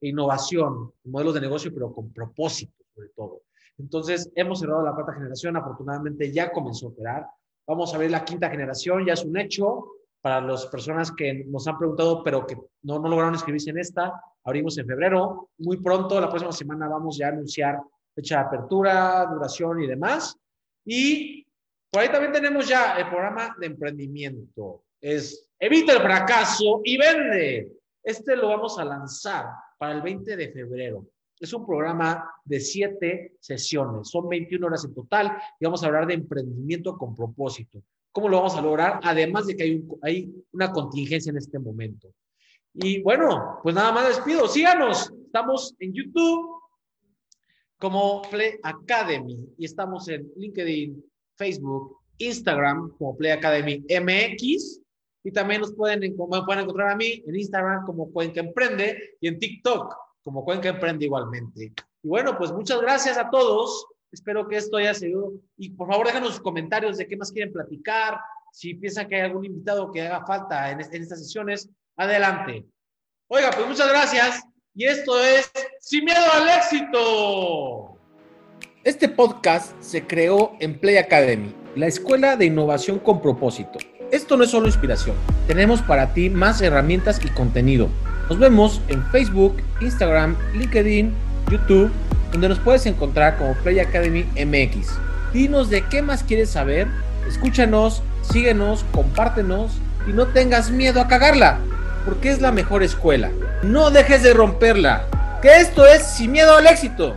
e innovación, modelos de negocio, pero con propósito sobre todo. Entonces, hemos cerrado la cuarta generación, afortunadamente ya comenzó a operar. Vamos a ver la quinta generación, ya es un hecho para las personas que nos han preguntado, pero que no, no lograron inscribirse en esta. Abrimos en febrero. Muy pronto, la próxima semana, vamos ya a anunciar fecha de apertura, duración y demás. Y por ahí también tenemos ya el programa de emprendimiento. Es Evita el fracaso y vende. Este lo vamos a lanzar para el 20 de febrero. Es un programa de siete sesiones, son 21 horas en total y vamos a hablar de emprendimiento con propósito. ¿Cómo lo vamos a lograr? Además de que hay, hay una contingencia en este momento. Y bueno, pues nada más despido. Síganos. Estamos en YouTube como Play Academy y estamos en LinkedIn, Facebook, Instagram como Play Academy MX y también nos pueden, pueden encontrar a mí en Instagram como Cuenca Emprende y en TikTok como Cuenca Emprende igualmente. Y bueno, pues muchas gracias a todos. Espero que esto haya sido. Y por favor, déjanos sus comentarios de qué más quieren platicar. Si piensan que hay algún invitado que haga falta en, en estas sesiones, adelante. Oiga, pues muchas gracias. Y esto es Sin Miedo al Éxito. Este podcast se creó en Play Academy, la escuela de innovación con propósito. Esto no es solo inspiración, tenemos para ti más herramientas y contenido. Nos vemos en Facebook, Instagram, LinkedIn, YouTube, donde nos puedes encontrar como Play Academy MX. Dinos de qué más quieres saber, escúchanos, síguenos, compártenos y no tengas miedo a cagarla, porque es la mejor escuela. No dejes de romperla, que esto es sin miedo al éxito.